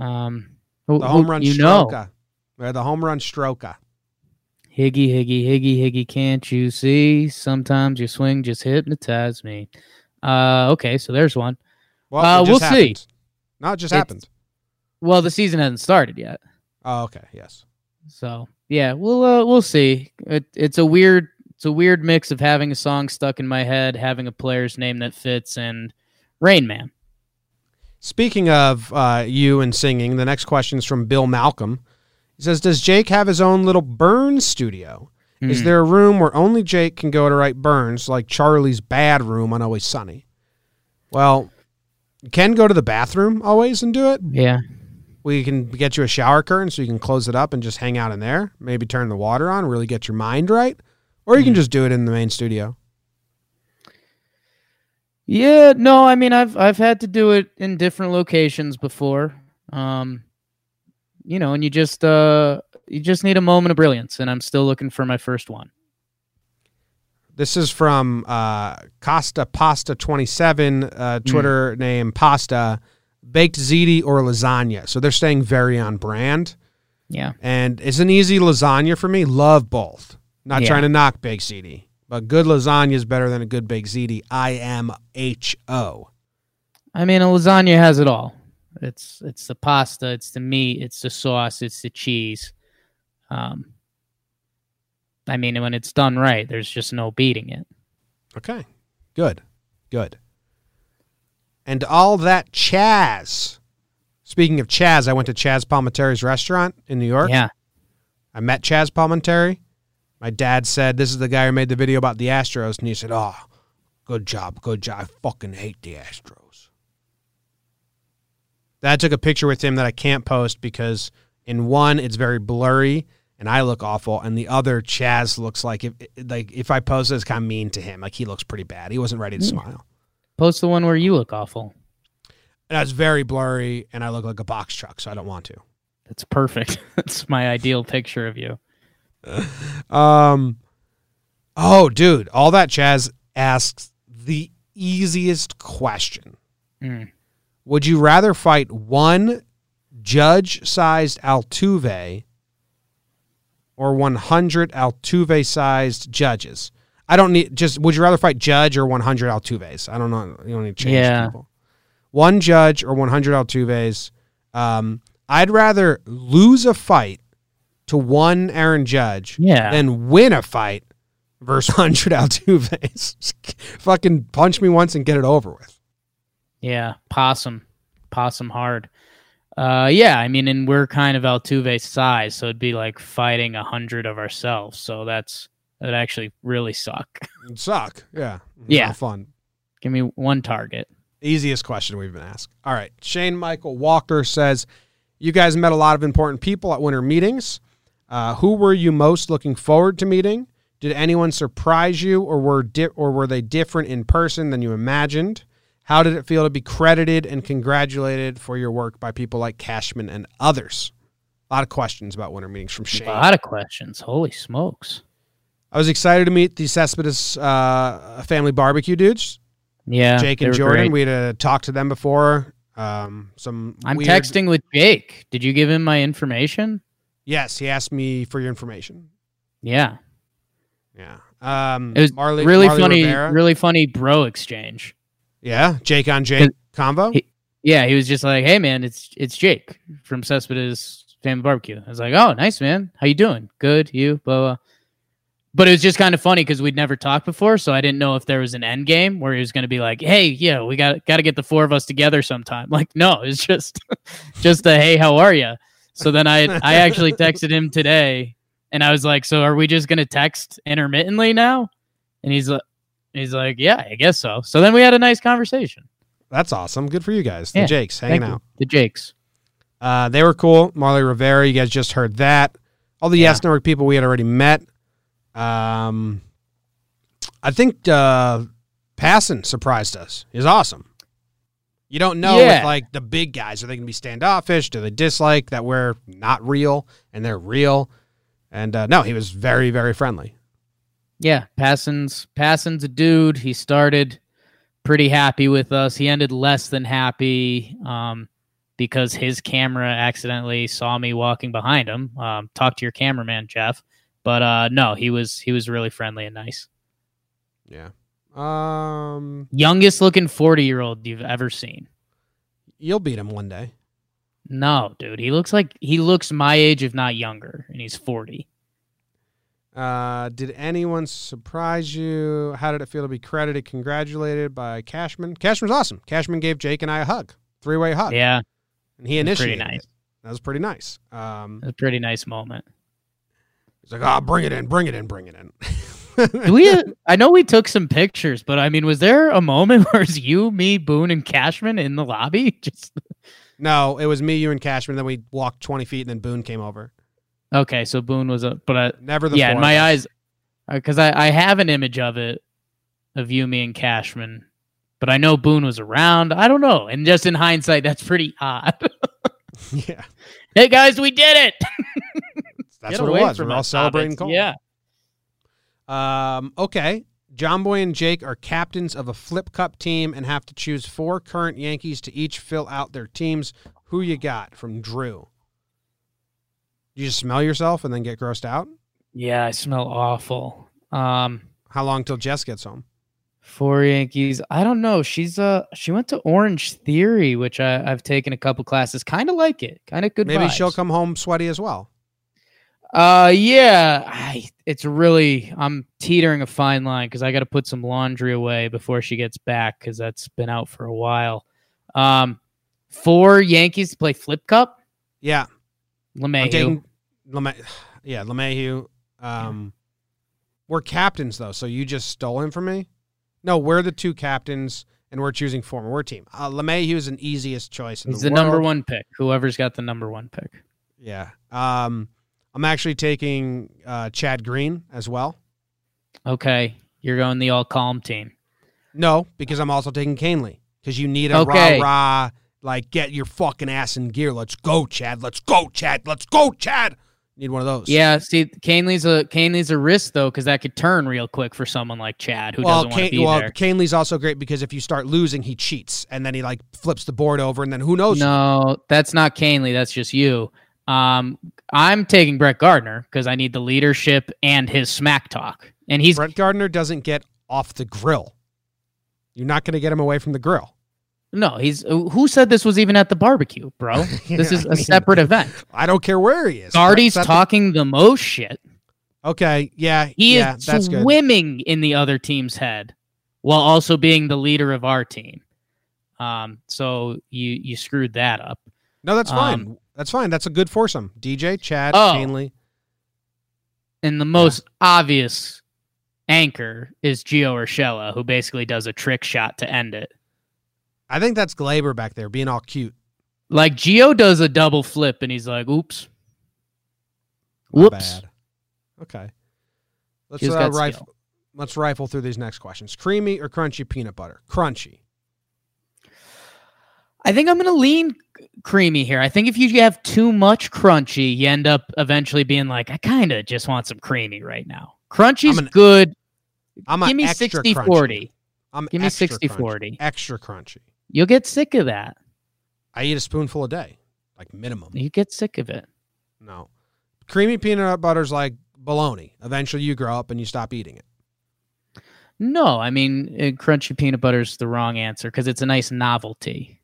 Um, who- The who- home run you know, stroker. Or the home run stroker. Higgy, Higgy, Higgy, Higgy. Can't you see? Sometimes your swing just hypnotize me. Uh, okay, so there's one. Well, Uh, it just we'll see. happened. No, it just It's- happened. Well, the season hasn't started yet, Oh, okay. Yes. so yeah, we'll uh, we'll see. It, it's a weird it's a weird mix of having a song stuck in my head, having a player's name that fits, and Rain Man. Speaking of uh, you and singing, the next question is from Bill Malcolm. He says, "Does Jake have his own little burn studio? Is Hmm. there a room where only Jake can go to write burns, like Charlie's bad room on Always Sunny?" Well, you can go to the bathroom always and do it. Yeah. We can get you a shower curtain so you can close it up and just hang out in there. Maybe turn the water on, really get your mind right, or you can just do it in the main studio. Yeah, no, I mean I've I've had to do it in different locations before. Um you know, and you just uh you just need a moment of brilliance and I'm still looking for my first one. This is from uh, Costa Pasta twenty seven, uh, Twitter name Pasta, baked ziti or lasagna. So they're staying very on brand, Yeah. and it's an easy lasagna for me. Love both. Not Yeah. trying to knock baked ziti, but good lasagna is better than a good baked ziti. I M H O. I mean a lasagna has it all. It's it's the pasta, it's the meat, it's the sauce, it's the cheese. Um I mean when it's done right, there's just no beating it. Okay, good, good. And all that Chaz. Speaking of Chaz, I went to Chazz Palminteri's restaurant in New York. Yeah. I met Chazz Palminteri. My dad said, This is the guy who made the video about the Astros. And he said, Oh, good job, good job. I fucking hate the Astros. Dad took a picture with him that I can't post because in one, it's very blurry. and I look awful, and the other Chaz looks like if like if I pose it's kind of mean to him, like he looks pretty bad. He wasn't ready to Yeah. smile, Post the one where you look awful. and I was very blurry, and I look like a box truck, so I don't want to. That's perfect. That's my ideal picture of you. Um, oh, dude, all that Chaz asks the easiest question. Mm. Would you rather fight one judge-sized Altuve or 100 Altuve-sized judges? I don't need just. Would you rather fight judge or 100 Altuves? I don't know. You don't need to change Yeah. people. One judge or 100 Altuves. Um, I'd rather lose a fight to one Aaron Judge Yeah. than win a fight versus 100 Altuves. Fucking punch me once and get it over with. Yeah, possum, possum hard. Uh, yeah, I mean, and we're kind of Altuve's size, so it'd be like fighting a hundred of ourselves. So that's that actually really suck. It'd suck. Yeah. It's Yeah. fun. Give me one target. Easiest question we've been asked. All right. Shane Michael Walker says, You guys met a lot of important people at winter meetings. Uh, who were you most looking forward to meeting? Did anyone surprise you, or were di- or were they different in person than you imagined? How did it feel to be credited and congratulated for your work by people like Cashman and others? A lot of questions about winter meetings from Shane. A lot of questions. Holy smokes. I was excited to meet the Cespedes uh, family barbecue dudes, Yeah, Jake and Jordan. great. We had uh, talked to them before. Um, some I'm weird- texting with Jake. Did you give him my information? Yes, he asked me for your information. Yeah, Yeah. Um, it was Marly, really Marly funny. Rivera. Really funny, bro. Exchange. Yeah, Jake on Jake combo. He- Yeah, he was just like, "Hey, man, it's it's Jake from Cespedes Family Barbecue." I was like, "Oh, nice, man. How you doing? Good. You?" Blah. blah. But it was just kind of funny because we'd never talked before, so I didn't know if there was an end game where he was going to be like, "Hey, yeah, we got got to get the four of us together sometime." Like, no, it's just just a "Hey, how are you?" So then I I actually texted him today, and I was like, "So are we just going to text intermittently now?" And he's like, "He's like, yeah, I guess so." So then we had a nice conversation. That's awesome. Good for you guys. The Yeah, Jakes hanging you. out. The Jakes. Uh, they were cool. Marly Rivera, you guys just heard that. All the Yeah. Yes Network people we had already met. Um, I think uh, Passan surprised us. He's awesome. You don't know Yeah. with like the big guys. Are they going to be standoffish? Do they dislike that we're not real and they're real? And uh, no, he was very, very friendly. Yeah, Passan's Passan's a dude. He started pretty happy with us. He ended less than happy um, because his camera accidentally saw me walking behind him. Um, talk to your cameraman, Jeff. But uh, no, he was he was really friendly and nice. Yeah. Um, Youngest looking forty year old you've ever seen. you'll beat him one day. No, dude, he looks like he looks my age, if not younger, and he's forty. Uh, did anyone surprise you? How did it feel to be credited, congratulated by Cashman? Cashman's awesome. Cashman gave Jake and I a hug, three way hug, Yeah, and he it was pretty initiated. nice. it. That was pretty nice. Um, was a pretty nice moment. he's like, "Oh, bring it in, bring it in, bring it in." Do we? I know we took some pictures, but I mean, was there a moment where it's you, me, Boone, and Cashman in the lobby? Just no, it was me, you, and Cashman. Then we walked twenty feet, and then Boone came over. okay. So Boone was a, but I, Never the yeah, in my eyes, uh, because I I have an image of it, of you, me, and Cashman, but I know Boone was around. I don't know, and just in hindsight, that's pretty odd. Yeah, hey guys, we did it! that's Get what it was. from We're all celebrating. Cole. Yeah. Um, okay. John Boy and Jake are captains of a flip cup team and have to choose four current Yankees to each fill out their teams. Who you got from Drew? You just smell yourself and then get grossed out? Yeah, I smell awful. Um, How long till Jess gets home? Four Yankees. I don't know. She's uh she went to Orange Theory, which I, I've taken a couple classes. Kind of like it. Kind of good. Maybe vibes. she'll come home sweaty as well. Uh, yeah. I, it's really I'm teetering a fine line because I got to put some laundry away before she gets back because that's been out for a while. Um, four Yankees to play Flip Cup. Yeah. I'm LeMahieu. taking Lema- yeah, LeMahieu. Um, We're captains, though, so you just stole him from me? No, we're the two captains, and we're choosing former. We're team. Uh, LeMahieu is an easiest choice in He's the, the number one pick. Whoever's got the number one pick. Yeah. Um, I'm actually taking uh, Chad Green as well. Okay, you're going the all calm team. No, because I'm also taking Kahnle because you need a Okay. rah rah like get your fucking ass in gear. Let's go, Chad. Let's go, Chad. Let's go, Chad. Need one of those. Yeah, see, Kahnle's a Kahnle's a risk though, because that could turn real quick for someone like Chad who well, doesn't want to be well, there. Kahnle's also great because if you start losing, he cheats and then he like flips the board over and then who knows? No, that's not Kahnle. That's just you. Um, I'm taking Brett Gardner because I need the leadership and his smack talk, and he's Brett Gardner doesn't get off the grill. You're not going to get him away from the grill. no, he's who said this was even at the barbecue, bro? This is I a mean, separate event. I don't care where he is. Gardy's Brett's at the- talking the most shit. Okay, yeah, He yeah, is that's good. swimming in the other team's head while also being the leader of our team. Um, so you you screwed that up. No, that's fine. That's fine. That's a good foursome. DJ, Chad, Oh. And the most obvious anchor is Gio Urshela, who basically does a trick shot to end it. I think that's Gleyber back there being all cute. Like Gio does a double flip and he's like, oops. Whoops. bad. Okay. Let's uh, rifle. skill. Let's rifle through these next questions. Creamy or crunchy peanut butter? Crunchy. I think I'm going to lean creamy here. I think if you have too much crunchy, you end up eventually being like, I kind of just want some creamy right now. Crunchy's I'm an- good. I'm Give me extra 60 crunchy. 40. I'm Give me extra 60 crunchy. 40. Extra crunchy. You'll get sick of that. I eat a spoonful a day, like minimum. You get sick of it. No. Creamy peanut butter's like bologna. Eventually, you grow up and you stop eating it. No, I mean, uh, crunchy peanut butter is the wrong answer because it's a nice novelty.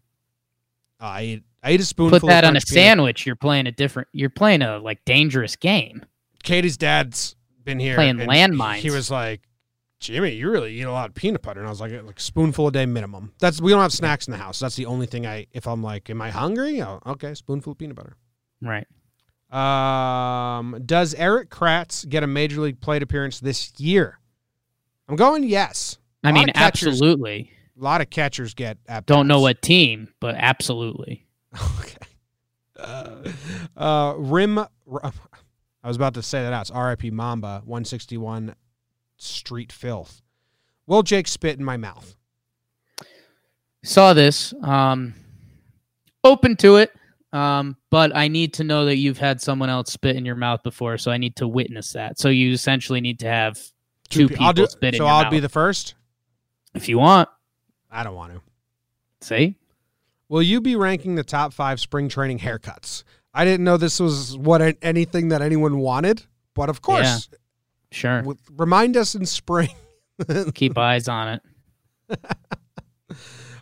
Uh, I eat. I eat a spoonful. Put that on a peanut- sandwich. You're playing a different. You're playing a like dangerous game. Katie's dad's been here. Playing and landmines. He was like, Jimmy, you really eat a lot of peanut butter. And I was like, like a spoonful a day minimum. That's we don't have snacks in the house. That's the only thing I if I'm like, am I hungry? Oh, okay, spoonful of peanut butter. Right. Um, does Eric Kratz get a major league plate appearance this year? I'm going yes. I mean, catchers- absolutely. A lot of catchers get at Don't know what team, but absolutely. Okay. Uh, uh, Rim. I was about to say that out. It's R.I.P. Mamba, 161 Street Filth. Will Jake spit in my mouth? Saw this. Um, open to it. Um, but I need to know that you've had someone else spit in your mouth before, so I need to witness that. So you essentially need to have two pe- people do, spit in So your I'll mouth. be the first. if you want. I don't want to. See, Will you be ranking the top five spring training haircuts? I didn't know this was what anything that anyone wanted, but of course, sure. w- remind us in spring. Keep eyes on it.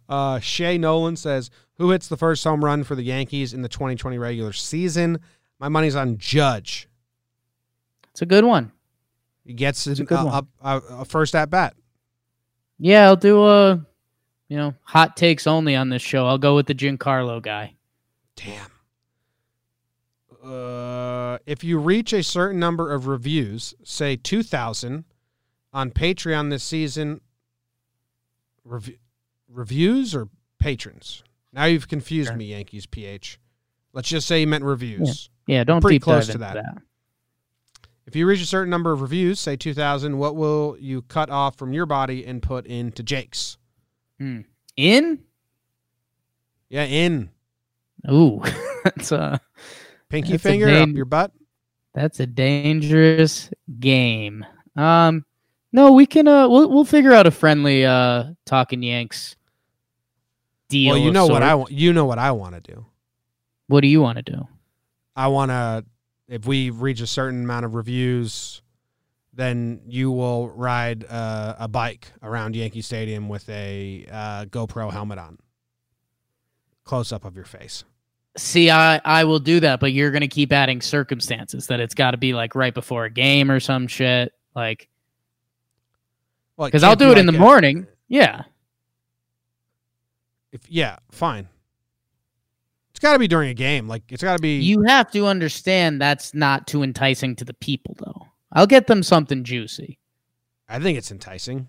Uh, Shay Nolan says, "Who hits the first home run for the Yankees in the 2020 regular season?" My money's on Judge. It's a good one. He gets a good a, one. a, a first at bat. Yeah, I'll do a, you know, hot takes only on this show. I'll go with the Giancarlo guy. Damn. Uh, if you reach a certain number of reviews, say 2,000 on Patreon this season, rev- reviews or patrons? Now you've confused Sure. me, Yankees PH. Let's just say you meant reviews. Yeah, don't Pretty deep close to that. that. If you reach a certain number of reviews, say 2,000, what will you cut off from your body and put into Jake's? In? Yeah, in. Ooh, that's a Pinky That's a finger up your butt. that's a dangerous game. Um, no, we can. Uh, we'll we'll figure out a friendly uh talking Yanks deal. Well, you know what I want. You know what I want to do. What do you want to do? I want to, if we reach a certain amount of reviews, then you will ride uh, a bike around Yankee Stadium with a uh, GoPro helmet on, close up of your face. See, I I will do that, but you're gonna keep adding circumstances that it's got to be like right before a game or some shit. Like, Well, because I'll do it in the a- morning. Yeah, If yeah, fine. It's got to be during a game. Like it's got to be. you have to understand that's not too enticing to the people, though. I'll get them something juicy. I think it's enticing.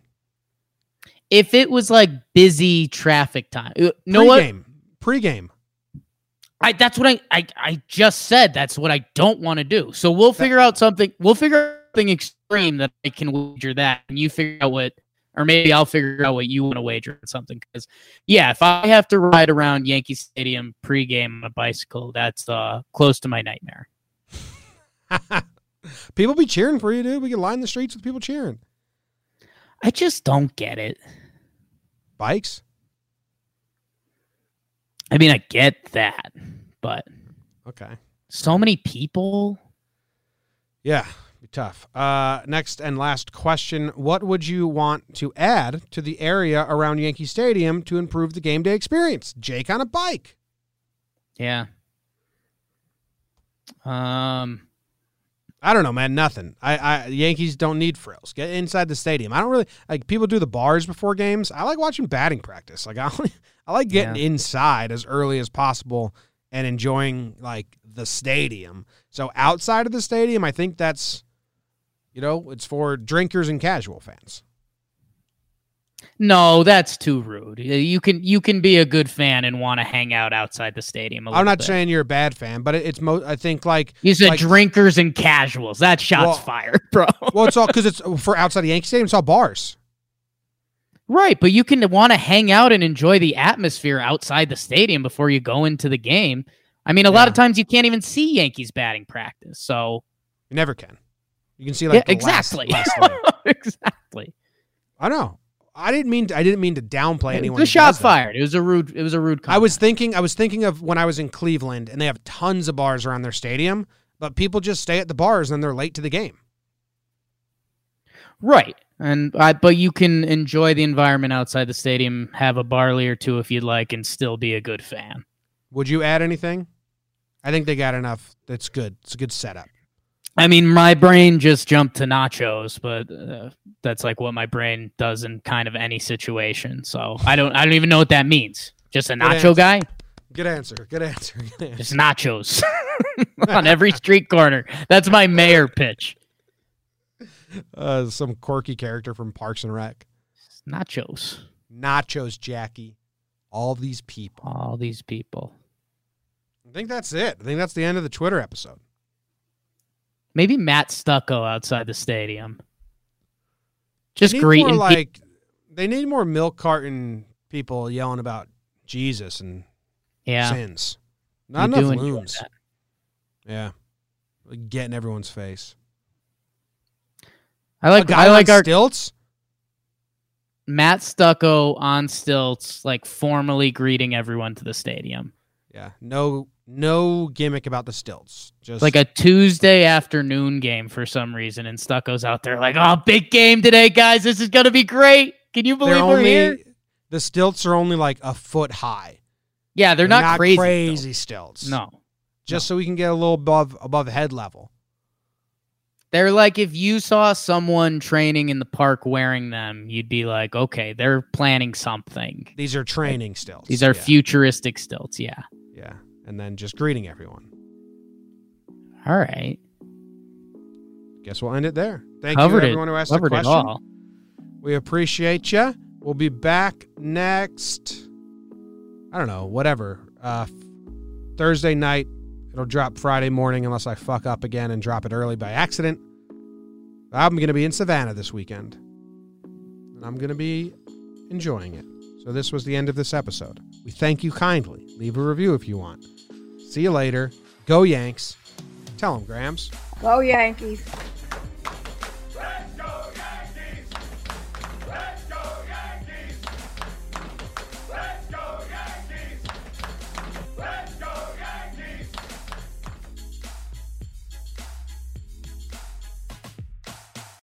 If it was like busy traffic time, no know what? Pre-game. Pre-game. I that's what I, I I just said. That's what I don't want to do. So we'll figure out something. We'll figure out something extreme that I can wager that, and you figure out what, or maybe I'll figure out what you want to wager on something. Because yeah, if I have to ride around Yankee Stadium pregame on a bicycle, that's uh close to my nightmare. people be cheering for you, dude. We can line the streets with people cheering. I just don't get it. Bikes. I mean, I get that, but Okay. so many people. Yeah, be tough. Uh, next and last question: What would you want to add to the area around Yankee Stadium to improve the game day experience? Jake on a bike. Yeah. Um. I don't know, man. Nothing. I, I Yankees don't need frills. Get inside the stadium. I don't really like people do the bars before games. I like watching batting practice. Like I, only, I like getting Yeah. inside as early as possible and enjoying like the stadium. So outside of the stadium, I think that's, you know, it's for drinkers and casual fans. No, that's too rude. You can you can be a good fan and want to hang out outside the stadium. i I'm not saying you're a bad fan, but it, it's mo. I think like you said like- drinkers and casuals. That shots Well- fired, bro. well, it's all because it's uh, for outside the Yankee Stadium. It's all bars. right, but you can want to hang out and enjoy the atmosphere outside the stadium before you go into the game. I mean, a lot of times you can't even see Yankees batting practice. So You never can. You can see yeah, like the exactly, last lane. exactly. I know. I didn't mean. I didn't mean to downplay anyone. The shot fired. It was a rude. It was a rude. I was thinking. I was thinking of when I was in Cleveland, and they have tons of bars around their stadium, but people just stay at the bars and they're late to the game. right, and I. But you can enjoy the environment outside the stadium, have a barley or two if you'd like, and still be a good fan. Would you add anything? I think they got enough. That's good. It's a good setup. I mean, my brain just jumped to nachos, but uh, that's like what my brain does in kind of any situation. So I don't, I don't even know what that means. Just a nacho guy, Good answer. Good answer. Good answer. just nachos on every street corner. That's my mayor pitch. Uh, some quirky character from Parks and Rec. Nachos. Nachos, Jackie. All these people. All these people. I think that's it. I think that's the end of the Twitter episode. Maybe Matt Stucco outside the stadium. Just greeting like they need more milk carton people yelling about Jesus and Yeah, sins. Not you enough that. Yeah, get in everyone's face. I like. I like our stilts. Matt Stucco on stilts, like formally greeting everyone to the stadium. Yeah, no, no gimmick about the stilts. Just like a Tuesday afternoon game for some reason, and Stucco's out there like, "Oh, big game today, guys! This is gonna be great! Can you they're believe we're only here?" the stilts are only like a foot high. Yeah, they're not, crazy. though. stilts. No, just so we can get a little above above head level. they're like if you saw someone training in the park wearing them, you'd be like, "Okay, they're planning something." These are training stilts. These are yeah, futuristic stilts. Yeah. Yeah, and then just greeting everyone. All right. Guess we'll end it there. Thank Covered you it. everyone who asked a it question. all. We appreciate you. We'll be back next. I don't know, whatever. Uh, Thursday night. It'll drop Friday morning unless I fuck up again and drop it early by accident. I'm going to be in Savannah this weekend. And I'm going to be enjoying it. So this was the end of this episode. We thank you kindly. Leave a review if you want. See you later. Go Yanks. Tell them, Grams. Go Yankees.